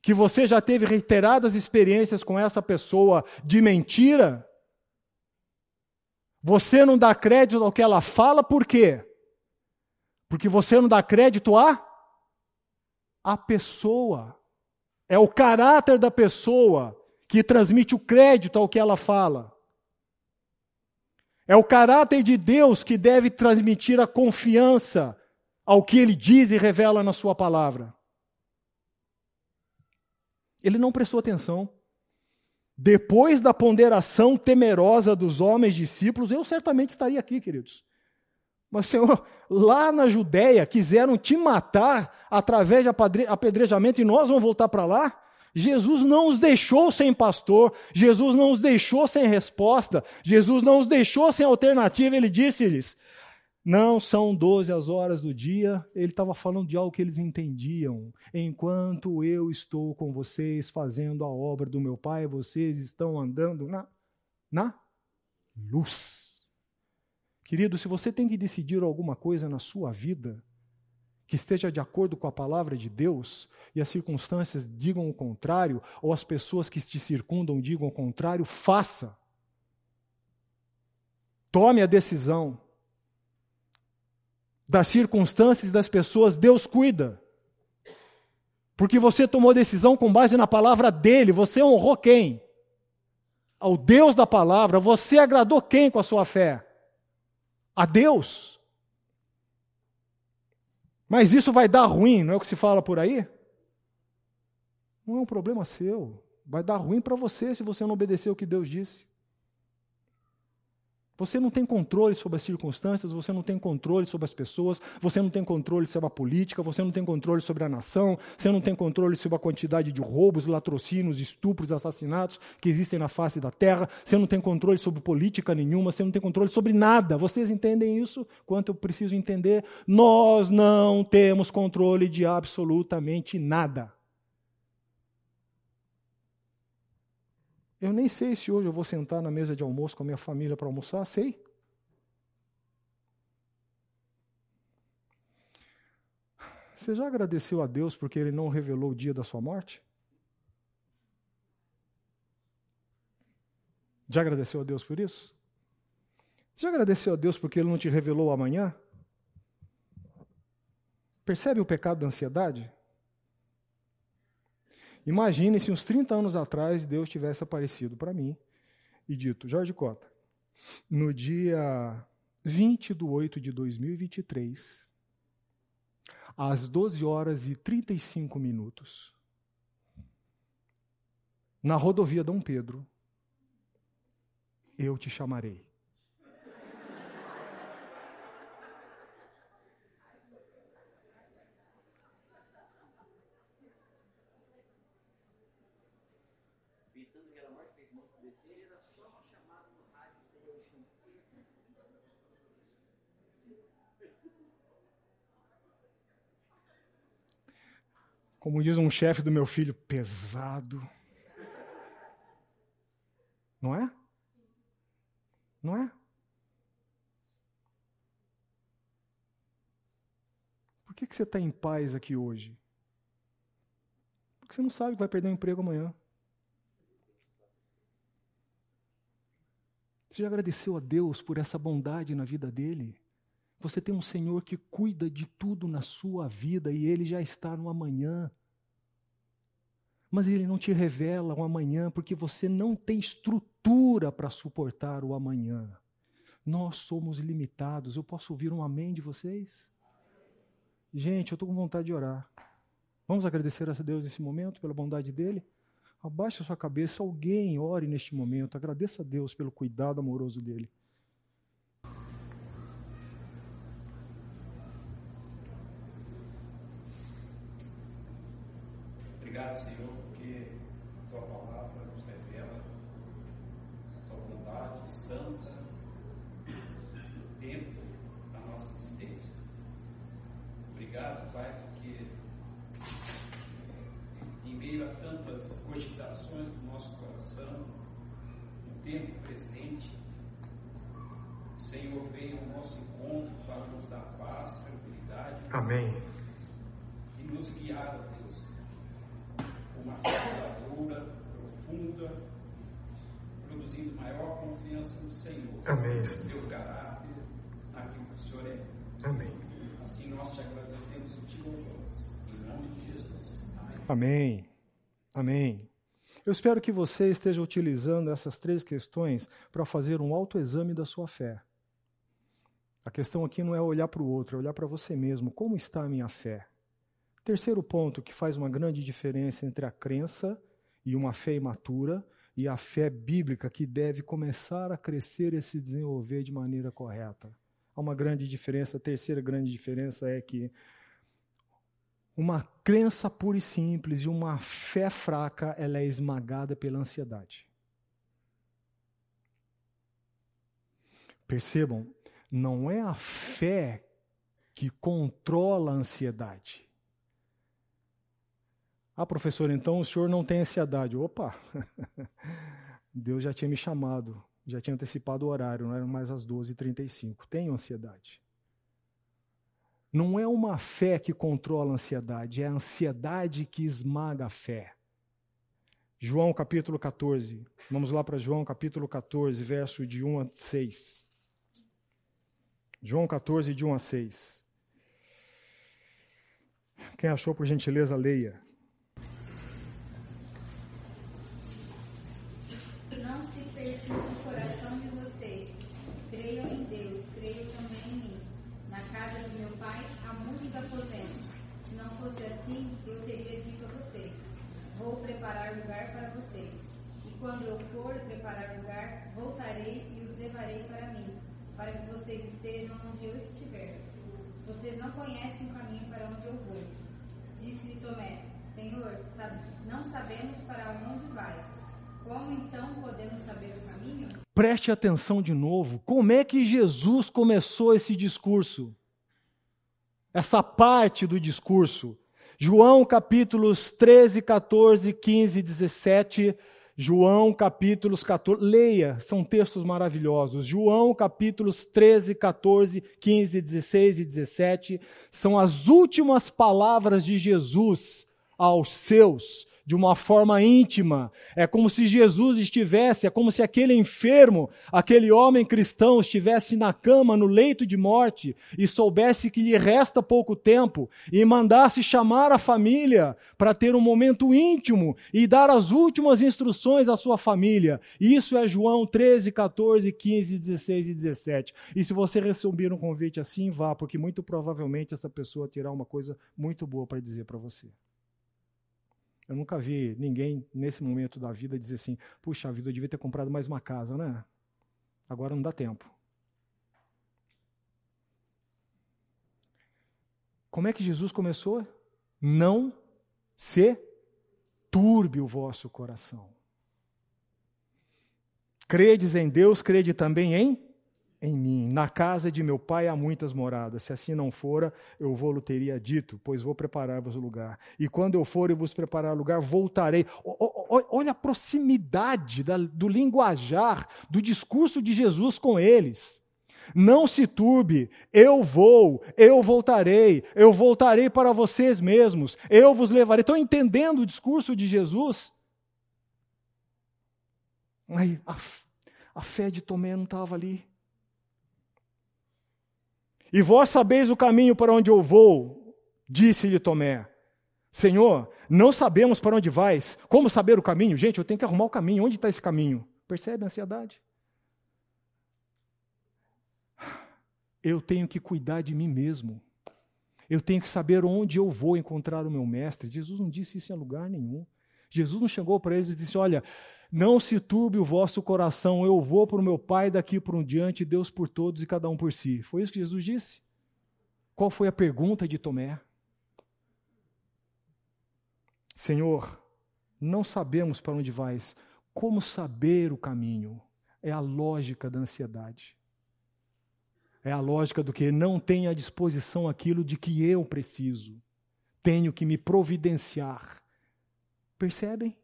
que você já teve reiteradas experiências com essa pessoa de mentira, você não dá crédito ao que ela fala, por quê? Porque você não dá crédito a a pessoa. É o caráter da pessoa que transmite o crédito ao que ela fala. É o caráter de Deus que deve transmitir a confiança ao que ele diz e revela na sua palavra. Ele não prestou atenção. Depois da ponderação temerosa dos homens discípulos, eu certamente estaria aqui, queridos. Mas, Senhor, lá na Judéia quiseram te matar através de apedrejamento e nós vamos voltar para lá? Jesus não os deixou sem pastor, Jesus não os deixou sem resposta, Jesus não os deixou sem alternativa. Ele disse-lhes: não são doze as horas do dia, ele estava falando de algo que eles entendiam. Enquanto eu estou com vocês fazendo a obra do meu Pai, vocês estão andando na, na luz. Querido, se você tem que decidir alguma coisa na sua vida que esteja de acordo com a palavra de Deus e as circunstâncias digam o contrário, ou as pessoas que te circundam digam o contrário, faça. Tome a decisão das circunstâncias das pessoas, Deus cuida. Porque você tomou decisão com base na palavra dele, você honrou quem? Ao Deus da palavra, você agradou quem com a sua fé? A Deus. Mas isso vai dar ruim, não é o que se fala por aí? Não é um problema seu. Vai dar ruim para você se você não obedecer o que Deus disse. Você não tem controle sobre as circunstâncias, você não tem controle sobre as pessoas, você não tem controle sobre a política, você não tem controle sobre a nação, você não tem controle sobre a quantidade de roubos, latrocínios, estupros, assassinatos que existem na face da terra, você não tem controle sobre política nenhuma, você não tem controle sobre nada. Vocês entendem isso? Quanto eu preciso entender? Nós não temos controle de absolutamente nada. Eu nem sei se hoje eu vou sentar na mesa de almoço com a minha família para almoçar, sei. Você já agradeceu a Deus porque Ele não revelou o dia da sua morte? Já agradeceu a Deus por isso? Já agradeceu a Deus porque Ele não te revelou amanhã? Percebe o pecado da ansiedade? Imagine se uns 30 anos atrás Deus tivesse aparecido para mim e dito: Jorge Cota, no dia 20 de 8 de 2023, às 12 horas e 35 minutos, na rodovia Dom Pedro, eu te chamarei. Como diz um chefe do meu filho, pesado. Não é? Não é? Por que, que você está em paz aqui hoje? Porque você não sabe que vai perder o emprego amanhã. Você já agradeceu a Deus por essa bondade na vida dele? Você tem um Senhor que cuida de tudo na sua vida e ele já está no amanhã. Mas ele não te revela o amanhã porque você não tem estrutura para suportar o amanhã. Nós somos limitados. Eu posso ouvir um amém de vocês? Gente, eu estou com vontade de orar. Vamos agradecer a Deus nesse momento, pela bondade dele? Abaixe a sua cabeça, alguém ore neste momento. Agradeça a Deus pelo cuidado amoroso dele. Obrigado, Senhor, porque Tua palavra nos revela Tua bondade santa no tempo da nossa existência. Obrigado, Pai, porque em meio a tantas cogitações do nosso coração, no tempo presente, o Senhor veio ao nosso encontro para nos dar paz, tranquilidade. Amém. E nos guiar, ó Deus, com uma fé duradoura, profunda, produzindo maior confiança no Senhor, Amém, no Senhor. teu caráter, naquilo que o Senhor é. Amém. Assim nós te agradecemos e te louvamos. Em nome de Jesus. Amém. Amém. Eu espero que você esteja utilizando essas três questões para fazer um autoexame da sua fé. A questão aqui não é olhar para o outro, é olhar para você mesmo. Como está a minha fé? Terceiro ponto que faz uma grande diferença entre a crença e uma fé imatura e a fé bíblica que deve começar a crescer e se desenvolver de maneira correta. Há uma grande diferença. A terceira grande diferença é que uma crença pura e simples e uma fé fraca, ela é esmagada pela ansiedade. Percebam, não é a fé que controla a ansiedade. Ah, professor, então o senhor não tem ansiedade. Opa! Deus já tinha me chamado, já tinha antecipado o horário, não eram mais as 12h35. Tenho ansiedade. Não é uma fé que controla a ansiedade, é a ansiedade que esmaga a fé. João capítulo 14. Vamos lá para João capítulo 14, verso de 1 a 6. João 14, de 1 a 6. Quem achou, por gentileza, leia. Não se perturbe o coração de vocês. Creiam em Deus, creiam também em mim. Na casa de meu pai há muitos aposentos. Se não fosse assim, eu teria dito a vocês: Vou preparar lugar para vocês. E quando eu for preparar lugar, voltarei e os levarei para mim, para que vocês estejam onde eu estiver. Vocês não conhecem o caminho para onde eu vou. Disse-lhe Tomé: Senhor, não sabemos para onde vais. Como então podemos saber o caminho? Preste atenção de novo. Como é que Jesus começou esse discurso? Essa parte do discurso. João capítulos 13, 14, 15, 17. João capítulos 14. Leia, são textos maravilhosos. João capítulos 13, 14, 15, 16 e 17 são as últimas palavras de Jesus aos seus de uma forma íntima. É como se Jesus estivesse, é como se aquele enfermo, aquele homem cristão estivesse na cama, no leito de morte e soubesse que lhe resta pouco tempo e mandasse chamar a família para ter um momento íntimo e dar as últimas instruções à sua família. Isso é João 13, 14, 15, 16 e 17. E se você receber um convite assim, vá, porque muito provavelmente essa pessoa terá uma coisa muito boa para dizer para você. Eu nunca vi ninguém nesse momento da vida dizer assim: puxa vida, eu devia ter comprado mais uma casa, né? Agora não dá tempo. Como é que Jesus começou? Não se turbe o vosso coração. Credes em Deus, crede também em em mim. Na casa de meu pai há muitas moradas. Se assim não fora, eu vou-lo teria dito, pois vou preparar-vos o lugar. E quando eu for e vos preparar lugar, voltarei. Olha a proximidade da, do linguajar, do discurso de Jesus com eles. Não se turbe, eu vou, eu voltarei, eu voltarei para vocês mesmos, eu vos levarei. Estão entendendo o discurso de Jesus? Aí, a, a fé de Tomé não estava ali. E vós sabeis o caminho para onde eu vou, disse-lhe Tomé. Senhor, não sabemos para onde vais. Como saber o caminho? Gente, eu tenho que arrumar o caminho. Onde está esse caminho? Percebe a ansiedade? eu tenho que cuidar de mim mesmo. Eu tenho que saber onde eu vou encontrar o meu mestre. Jesus não disse isso em lugar nenhum. Jesus não chegou para eles e disse: Olha, não se turbe o vosso coração, eu vou para o meu Pai daqui por um diante, Deus por todos e cada um por si. Foi isso que Jesus disse? Qual foi a pergunta de Tomé? Senhor, não sabemos para onde vais. Como saber o caminho? É a lógica da ansiedade. É a lógica do que não tenho à disposição aquilo de que eu preciso. Tenho que me providenciar. Percebem?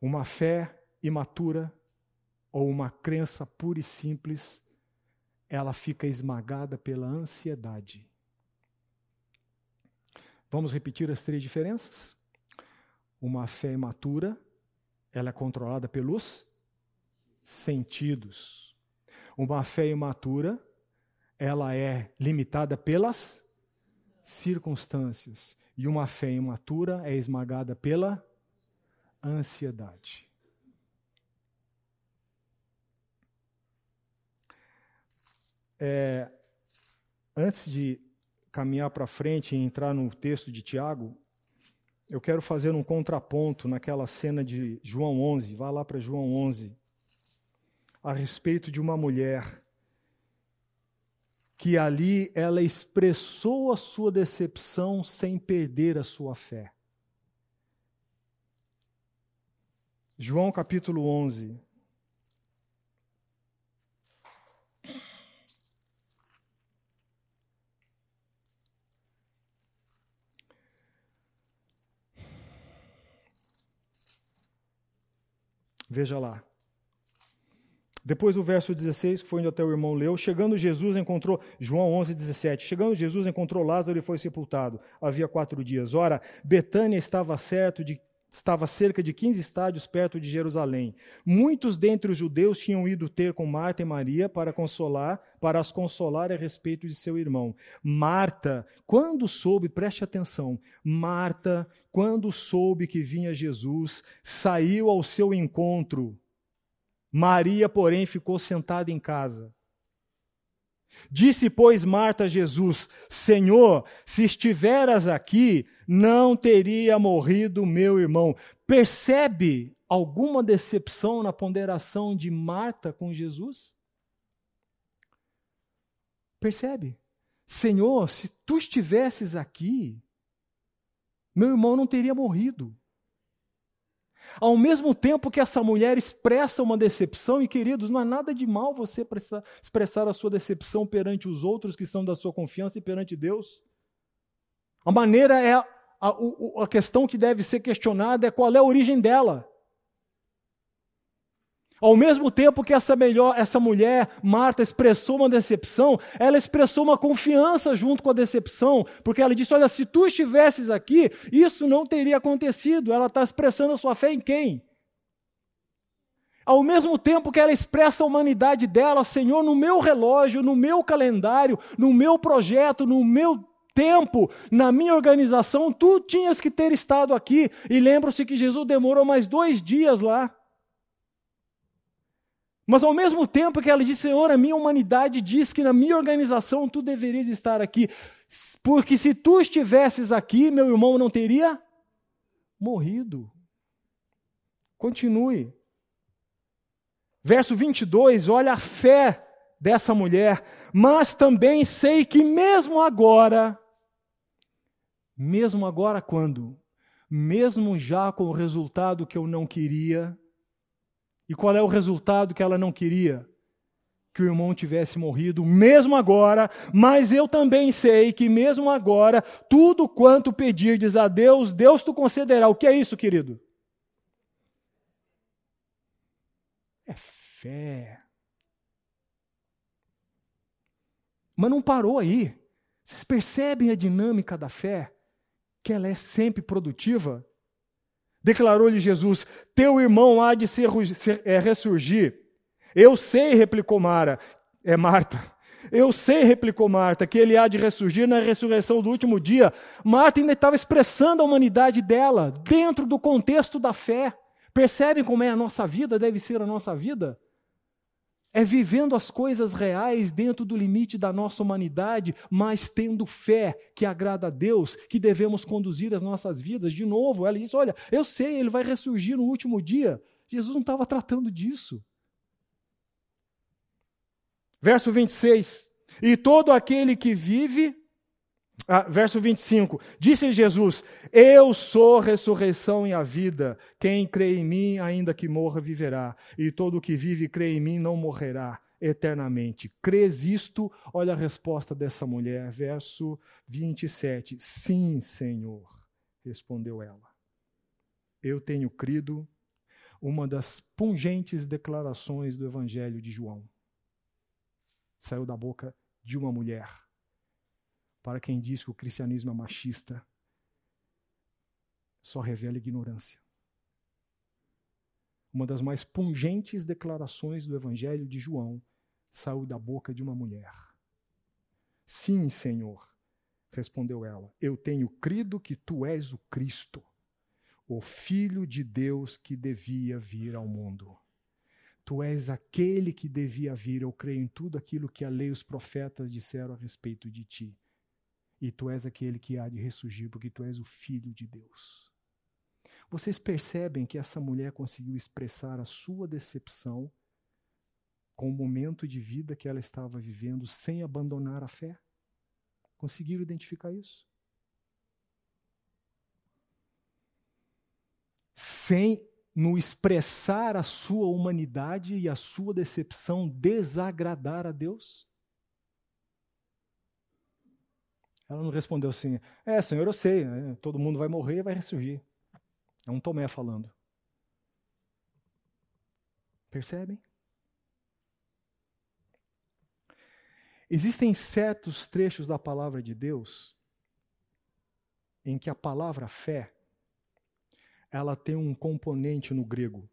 Uma fé imatura ou uma crença pura e simples, ela fica esmagada pela ansiedade. Vamos repetir as três diferenças? Uma fé imatura, ela é controlada pelos sentidos. Uma fé imatura, ela é limitada pelas circunstâncias. E uma fé imatura é esmagada pela ansiedade. É, antes de caminhar para frente e entrar no texto de Tiago, eu quero fazer um contraponto naquela cena de João 11. Vá lá para João 11 a respeito de uma mulher que ali ela expressou a sua decepção sem perder a sua fé. João capítulo 11. Veja lá. Depois do verso 16, que foi onde até o irmão leu, chegando Jesus encontrou, João 11, 17, chegando Jesus encontrou Lázaro e foi sepultado. Havia quatro dias. Ora, Betânia estava certo de estava cerca de 15 estádios perto de Jerusalém. Muitos dentre os judeus tinham ido ter com Marta e Maria para consolar, para as consolar a respeito de seu irmão. Marta, quando soube, preste atenção, Marta, quando soube que vinha Jesus, saiu ao seu encontro Maria, porém, ficou sentada em casa. Disse, pois, Marta a Jesus: Senhor, se estiveras aqui, não teria morrido meu irmão. Percebe alguma decepção na ponderação de Marta com Jesus? Percebe? Senhor, se tu estivesses aqui, meu irmão não teria morrido. Ao mesmo tempo que essa mulher expressa uma decepção, e queridos, não é nada de mal você expressar a sua decepção perante os outros que são da sua confiança e perante Deus. A maneira é, a, a, a questão que deve ser questionada é qual é a origem dela. Ao mesmo tempo que essa, melhor, essa mulher, Marta, expressou uma decepção, ela expressou uma confiança junto com a decepção, porque ela disse: Olha, se tu estivesses aqui, isso não teria acontecido. Ela está expressando a sua fé em quem? Ao mesmo tempo que ela expressa a humanidade dela, Senhor, no meu relógio, no meu calendário, no meu projeto, no meu tempo, na minha organização, tu tinhas que ter estado aqui. E lembra-se que Jesus demorou mais dois dias lá. Mas ao mesmo tempo que ela diz, Senhor, a minha humanidade diz que na minha organização tu deverias estar aqui. Porque se tu estivesses aqui, meu irmão não teria morrido. Continue. Verso 22, olha a fé dessa mulher. Mas também sei que mesmo agora, mesmo agora quando? Mesmo já com o resultado que eu não queria, e qual é o resultado que ela não queria? Que o irmão tivesse morrido, mesmo agora, mas eu também sei que mesmo agora, tudo quanto pedirdes a Deus, Deus te concederá. O que é isso, querido? É fé. Mas não parou aí. Vocês percebem a dinâmica da fé? Que ela é sempre produtiva? Declarou-lhe Jesus: Teu irmão há de ser, é, ressurgir. Eu sei, replicou Mara, é Marta. Eu sei, replicou Marta, que ele há de ressurgir na ressurreição do último dia. Marta ainda estava expressando a humanidade dela dentro do contexto da fé. Percebem como é a nossa vida, deve ser a nossa vida? É vivendo as coisas reais dentro do limite da nossa humanidade, mas tendo fé que agrada a Deus, que devemos conduzir as nossas vidas. De novo, ela diz: Olha, eu sei, ele vai ressurgir no último dia. Jesus não estava tratando disso. Verso 26. E todo aquele que vive. Ah, verso 25: Disse Jesus: Eu sou a ressurreição e a vida. Quem crê em mim, ainda que morra, viverá. E todo que vive e crê em mim não morrerá eternamente. Crês isto? Olha a resposta dessa mulher. Verso 27. Sim, Senhor, respondeu ela. Eu tenho crido uma das pungentes declarações do Evangelho de João saiu da boca de uma mulher. Para quem diz que o cristianismo é machista, só revela ignorância. Uma das mais pungentes declarações do Evangelho de João saiu da boca de uma mulher. Sim, Senhor, respondeu ela, eu tenho crido que tu és o Cristo, o Filho de Deus que devia vir ao mundo. Tu és aquele que devia vir, eu creio em tudo aquilo que a lei e os profetas disseram a respeito de ti. E tu és aquele que há de ressurgir, porque tu és o Filho de Deus. Vocês percebem que essa mulher conseguiu expressar a sua decepção com o momento de vida que ela estava vivendo sem abandonar a fé? Conseguiram identificar isso? Sem no expressar a sua humanidade e a sua decepção, desagradar a Deus? Ela não respondeu assim: É, Senhor, eu sei, né? todo mundo vai morrer e vai ressurgir. É um Tomé falando. Percebem? Existem certos trechos da palavra de Deus em que a palavra fé ela tem um componente no grego.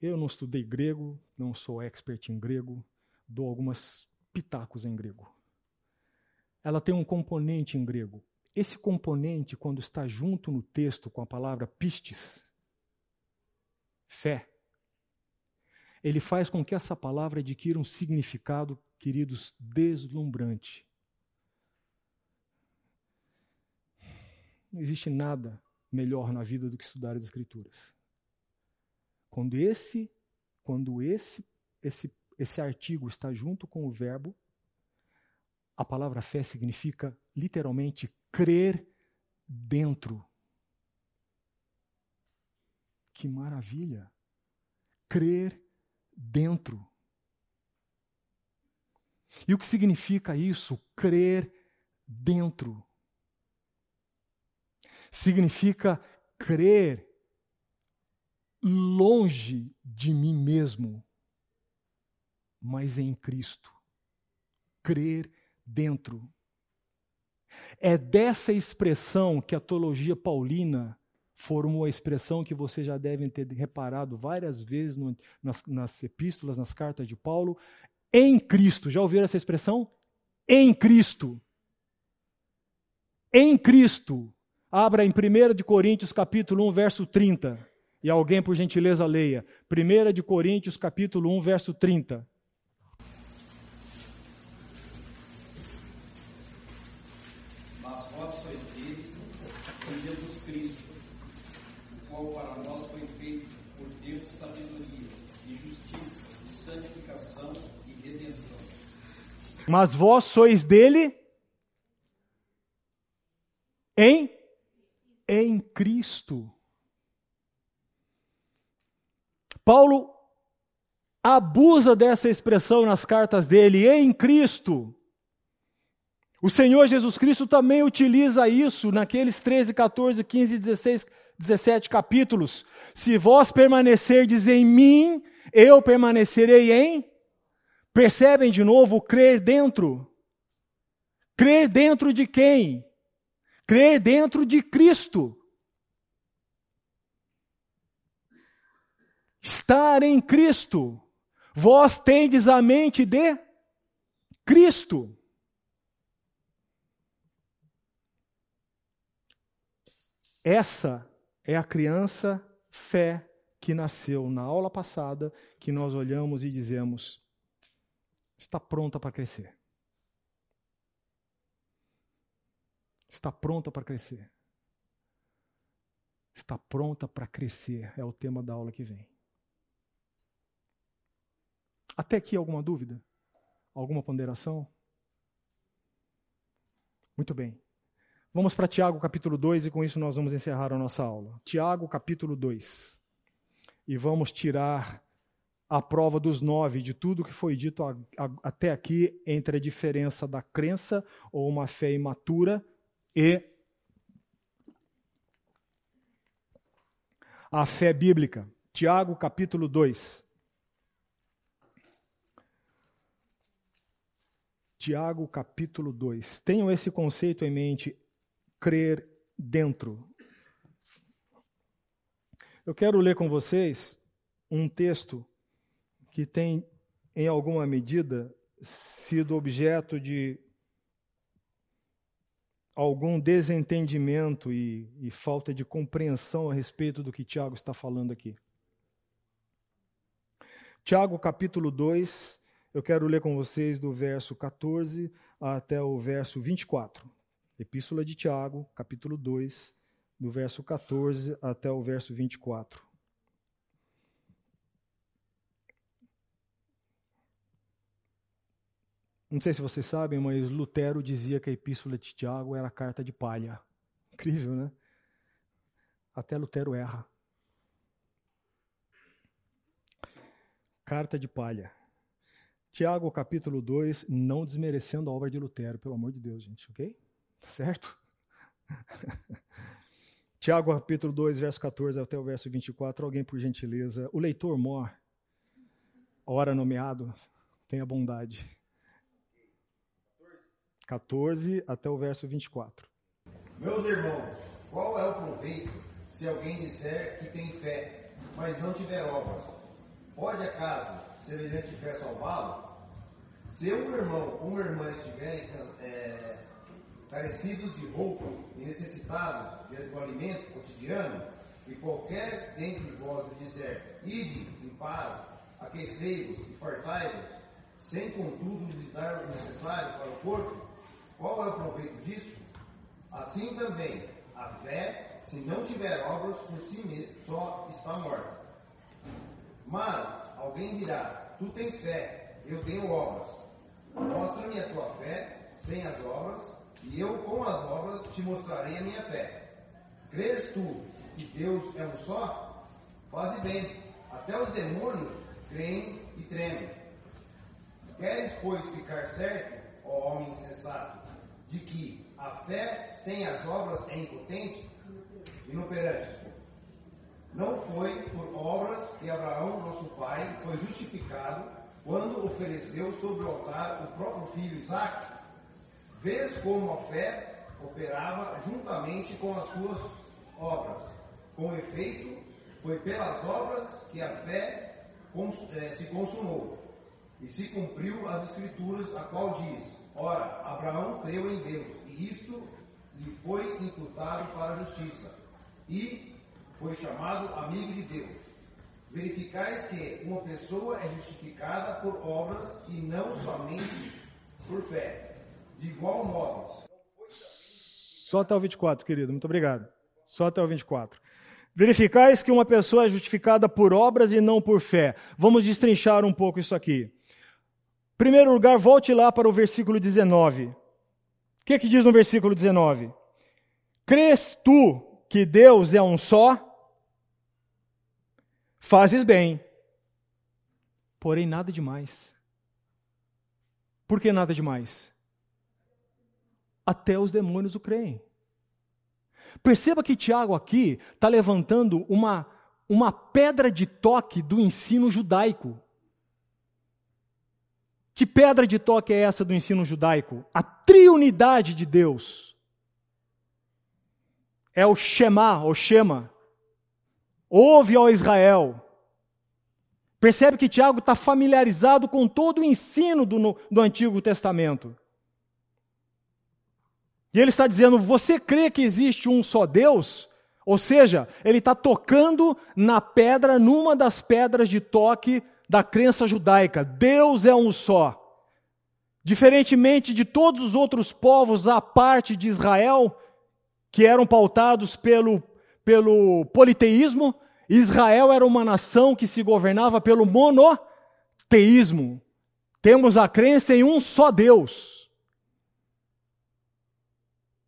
Eu não estudei grego, não sou expert em grego, dou algumas pitacos em grego. Ela tem um componente em grego. Esse componente, quando está junto no texto com a palavra pistes, fé, ele faz com que essa palavra adquira um significado, queridos, deslumbrante. Não existe nada melhor na vida do que estudar as escrituras. Quando esse quando esse esse esse artigo está junto com o verbo, a palavra fé significa literalmente crer dentro. Que maravilha! Crer dentro. E o que significa isso? Crer dentro significa crer longe de mim mesmo, mas em Cristo. Crer dentro. É dessa expressão que a teologia paulina formou a expressão que vocês já devem ter reparado várias vezes no, nas, nas epístolas, nas cartas de Paulo. Em Cristo. Já ouviram essa expressão? Em Cristo. Em Cristo Abra em 1 de Coríntios capítulo 1, verso 30. E alguém, por gentileza, leia. 1 de Coríntios capítulo 1, verso 30. Mas vós sois dele, em Jesus Cristo, o qual para nós foi feito por Deus sabedoria, e justiça, e santificação e redenção. Mas vós sois dele em em Cristo. Paulo abusa dessa expressão nas cartas dele, em Cristo. O Senhor Jesus Cristo também utiliza isso naqueles 13, 14, 15, 16, 17 capítulos. Se vós permanecerdes em mim, eu permanecerei em. Percebem de novo crer dentro? Crer dentro de quem? crer dentro de Cristo. Estar em Cristo. Vós tendes a mente de Cristo. Essa é a criança fé que nasceu na aula passada, que nós olhamos e dizemos: está pronta para crescer. Está pronta para crescer. Está pronta para crescer, é o tema da aula que vem. Até aqui alguma dúvida? Alguma ponderação? Muito bem. Vamos para Tiago capítulo 2 e com isso nós vamos encerrar a nossa aula. Tiago capítulo 2. E vamos tirar a prova dos nove de tudo que foi dito a, a, até aqui entre a diferença da crença ou uma fé imatura e a fé bíblica. Tiago capítulo 2. Tiago capítulo 2. Tenham esse conceito em mente, crer dentro. Eu quero ler com vocês um texto que tem, em alguma medida, sido objeto de algum desentendimento e, e, falta de compreensão a respeito do que Tiago está falando aqui. Tiago, capítulo 2, eu quero ler com vocês do verso 14 até o verso 24. Epístola de Tiago, capítulo 2, do verso 14 até o verso 24. Não sei se vocês sabem, mas Lutero dizia que a epístola de Tiago era carta de palha. Incrível, né? Até Lutero erra. Carta de palha. Tiago, capítulo 2, não desmerecendo a obra de Lutero, pelo amor de Deus, gente, ok? Tá certo? Tiago, capítulo 2, verso 14 até o verso 24. Alguém, por gentileza, o leitor mor, hora nomeado, tenha bondade. 14 até o verso 24. Meus irmãos, qual é o proveito se alguém disser que tem fé, mas não tiver obras? Pode acaso semelhante fé salvá-lo? Se um irmão ou uma irmã estiverem é, carecidos de roupa e necessitados de alimento cotidiano, e qualquer dentre vós disser, ide em paz, aquecei-vos e fartai-vos, sem contudo lhes dar o necessário para o corpo, qual é o proveito disso? Assim também, a fé, se não tiver obras por si mesma, só está morta. Mas alguém dirá: Tu tens fé, eu tenho obras. Mostra-me a tua fé sem as obras, e eu com as obras te mostrarei a minha fé. Crês tu que Deus é um só? Faze bem, até os demônios creem e tremem. Queres, pois, ficar certo, ó homem insensato, de que a fé sem as obras é impotente? Inoperante. Não foi por obras que Abraão, nosso pai, foi justificado quando ofereceu sobre o altar o próprio filho Isaac. Vês como a fé operava juntamente com as suas obras. Com efeito, foi pelas obras que a fé eh, se consumou. E se cumpriu as escrituras, a qual diz: Ora, Abraão creu em Deus, e isto lhe foi imputado para a justiça. E foi chamado amigo de Deus. Verificais que uma pessoa é justificada por obras e não somente por fé. De igual modo. Só até o 24, querido, muito obrigado. Só até o 24. Verificais que uma pessoa é justificada por obras e não por fé. Vamos destrinchar um pouco isso aqui. Primeiro lugar, volte lá para o versículo 19. O que, é que diz no versículo 19? Crês tu que Deus é um só? Fazes bem, porém nada demais. Por que nada demais? Até os demônios o creem. Perceba que Tiago aqui está levantando uma, uma pedra de toque do ensino judaico. Que pedra de toque é essa do ensino judaico? A triunidade de Deus. É o Shema, o Shema. Ouve, ó Israel. Percebe que Tiago está familiarizado com todo o ensino do, do Antigo Testamento. E ele está dizendo: você crê que existe um só Deus? Ou seja, ele está tocando na pedra, numa das pedras de toque da crença judaica. Deus é um só. Diferentemente de todos os outros povos à parte de Israel, que eram pautados pelo, pelo politeísmo, Israel era uma nação que se governava pelo monoteísmo. Temos a crença em um só Deus.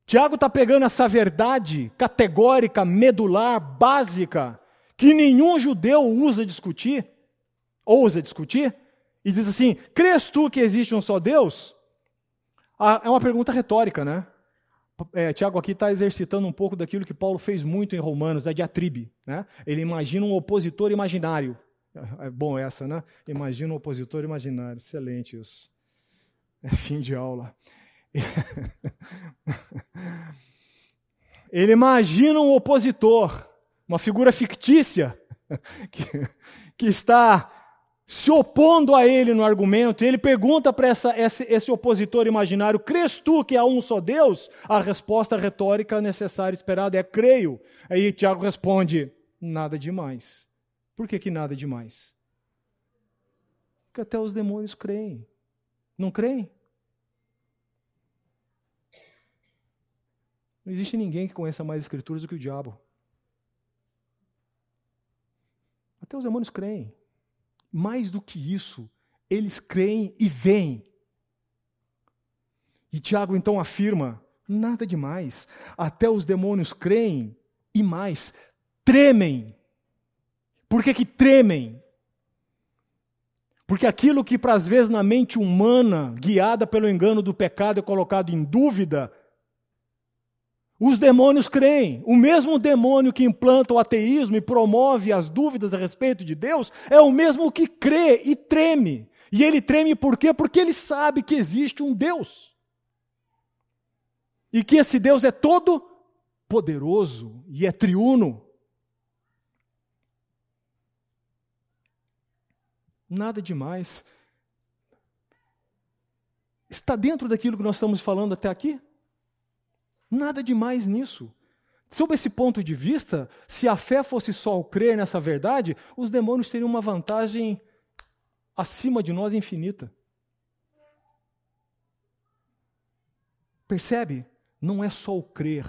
Tiago está pegando essa verdade categórica, medular, básica, que nenhum judeu usa discutir, ousa discutir, e diz assim: crês tu que existe um só Deus? Ah, é uma pergunta retórica, né? É, Tiago aqui está exercitando um pouco daquilo que Paulo fez muito em Romanos, a diatribe. Né? Ele imagina um opositor imaginário. É bom essa, né? Imagina um opositor imaginário. Excelente isso. É fim de aula. Ele imagina um opositor, uma figura fictícia, que, que está se opondo a ele no argumento, ele pergunta para esse, esse opositor imaginário: Crês tu que há um só Deus? A resposta retórica necessária e esperada é: Creio. Aí Tiago responde: Nada demais. Por que, que nada demais? Porque até os demônios creem. Não creem? Não existe ninguém que conheça mais escrituras do que o diabo. Até os demônios creem. Mais do que isso, eles creem e veem. E Tiago então afirma: nada demais. Até os demônios creem e mais, tremem. Por que, que tremem? Porque aquilo que, para às vezes, na mente humana, guiada pelo engano do pecado, é colocado em dúvida, os demônios creem. O mesmo demônio que implanta o ateísmo e promove as dúvidas a respeito de Deus é o mesmo que crê e treme. E ele treme por quê? Porque ele sabe que existe um Deus. E que esse Deus é todo poderoso e é triuno. Nada demais. Está dentro daquilo que nós estamos falando até aqui? Nada demais nisso. Sob esse ponto de vista, se a fé fosse só o crer nessa verdade, os demônios teriam uma vantagem acima de nós infinita. Percebe? Não é só o crer.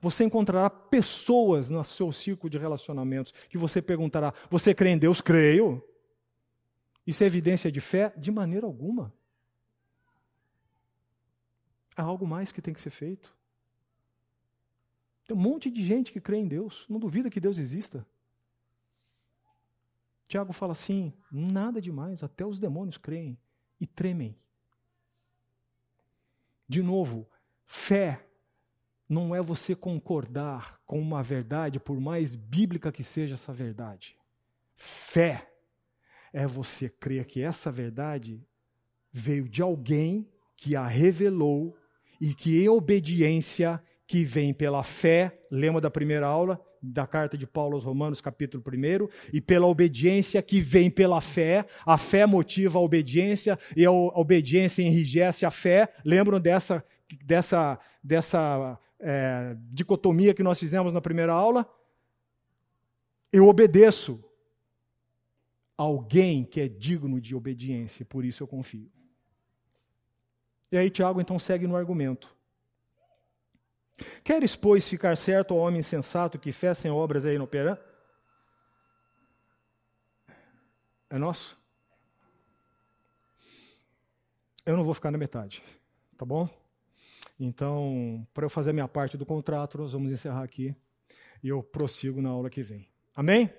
Você encontrará pessoas no seu círculo de relacionamentos que você perguntará: Você crê em Deus? Creio. Isso é evidência de fé? De maneira alguma. Há algo mais que tem que ser feito. Tem um monte de gente que crê em Deus, não duvida que Deus exista. Tiago fala assim: nada demais, até os demônios creem e tremem. De novo, fé não é você concordar com uma verdade, por mais bíblica que seja essa verdade. Fé é você crer que essa verdade veio de alguém que a revelou e que, em obediência, que vem pela fé, lema da primeira aula, da carta de Paulo aos Romanos, capítulo 1, e pela obediência que vem pela fé, a fé motiva a obediência, e a obediência enrijece a fé. Lembram dessa, dessa, dessa é, dicotomia que nós fizemos na primeira aula? Eu obedeço alguém que é digno de obediência, por isso eu confio. E aí Tiago então segue no argumento. Queres, pois, ficar certo ao homem insensato que fé sem obras é inoperante? É nosso? Eu não vou ficar na metade, tá bom? Então, para eu fazer a minha parte do contrato, nós vamos encerrar aqui e eu prossigo na aula que vem. Amém?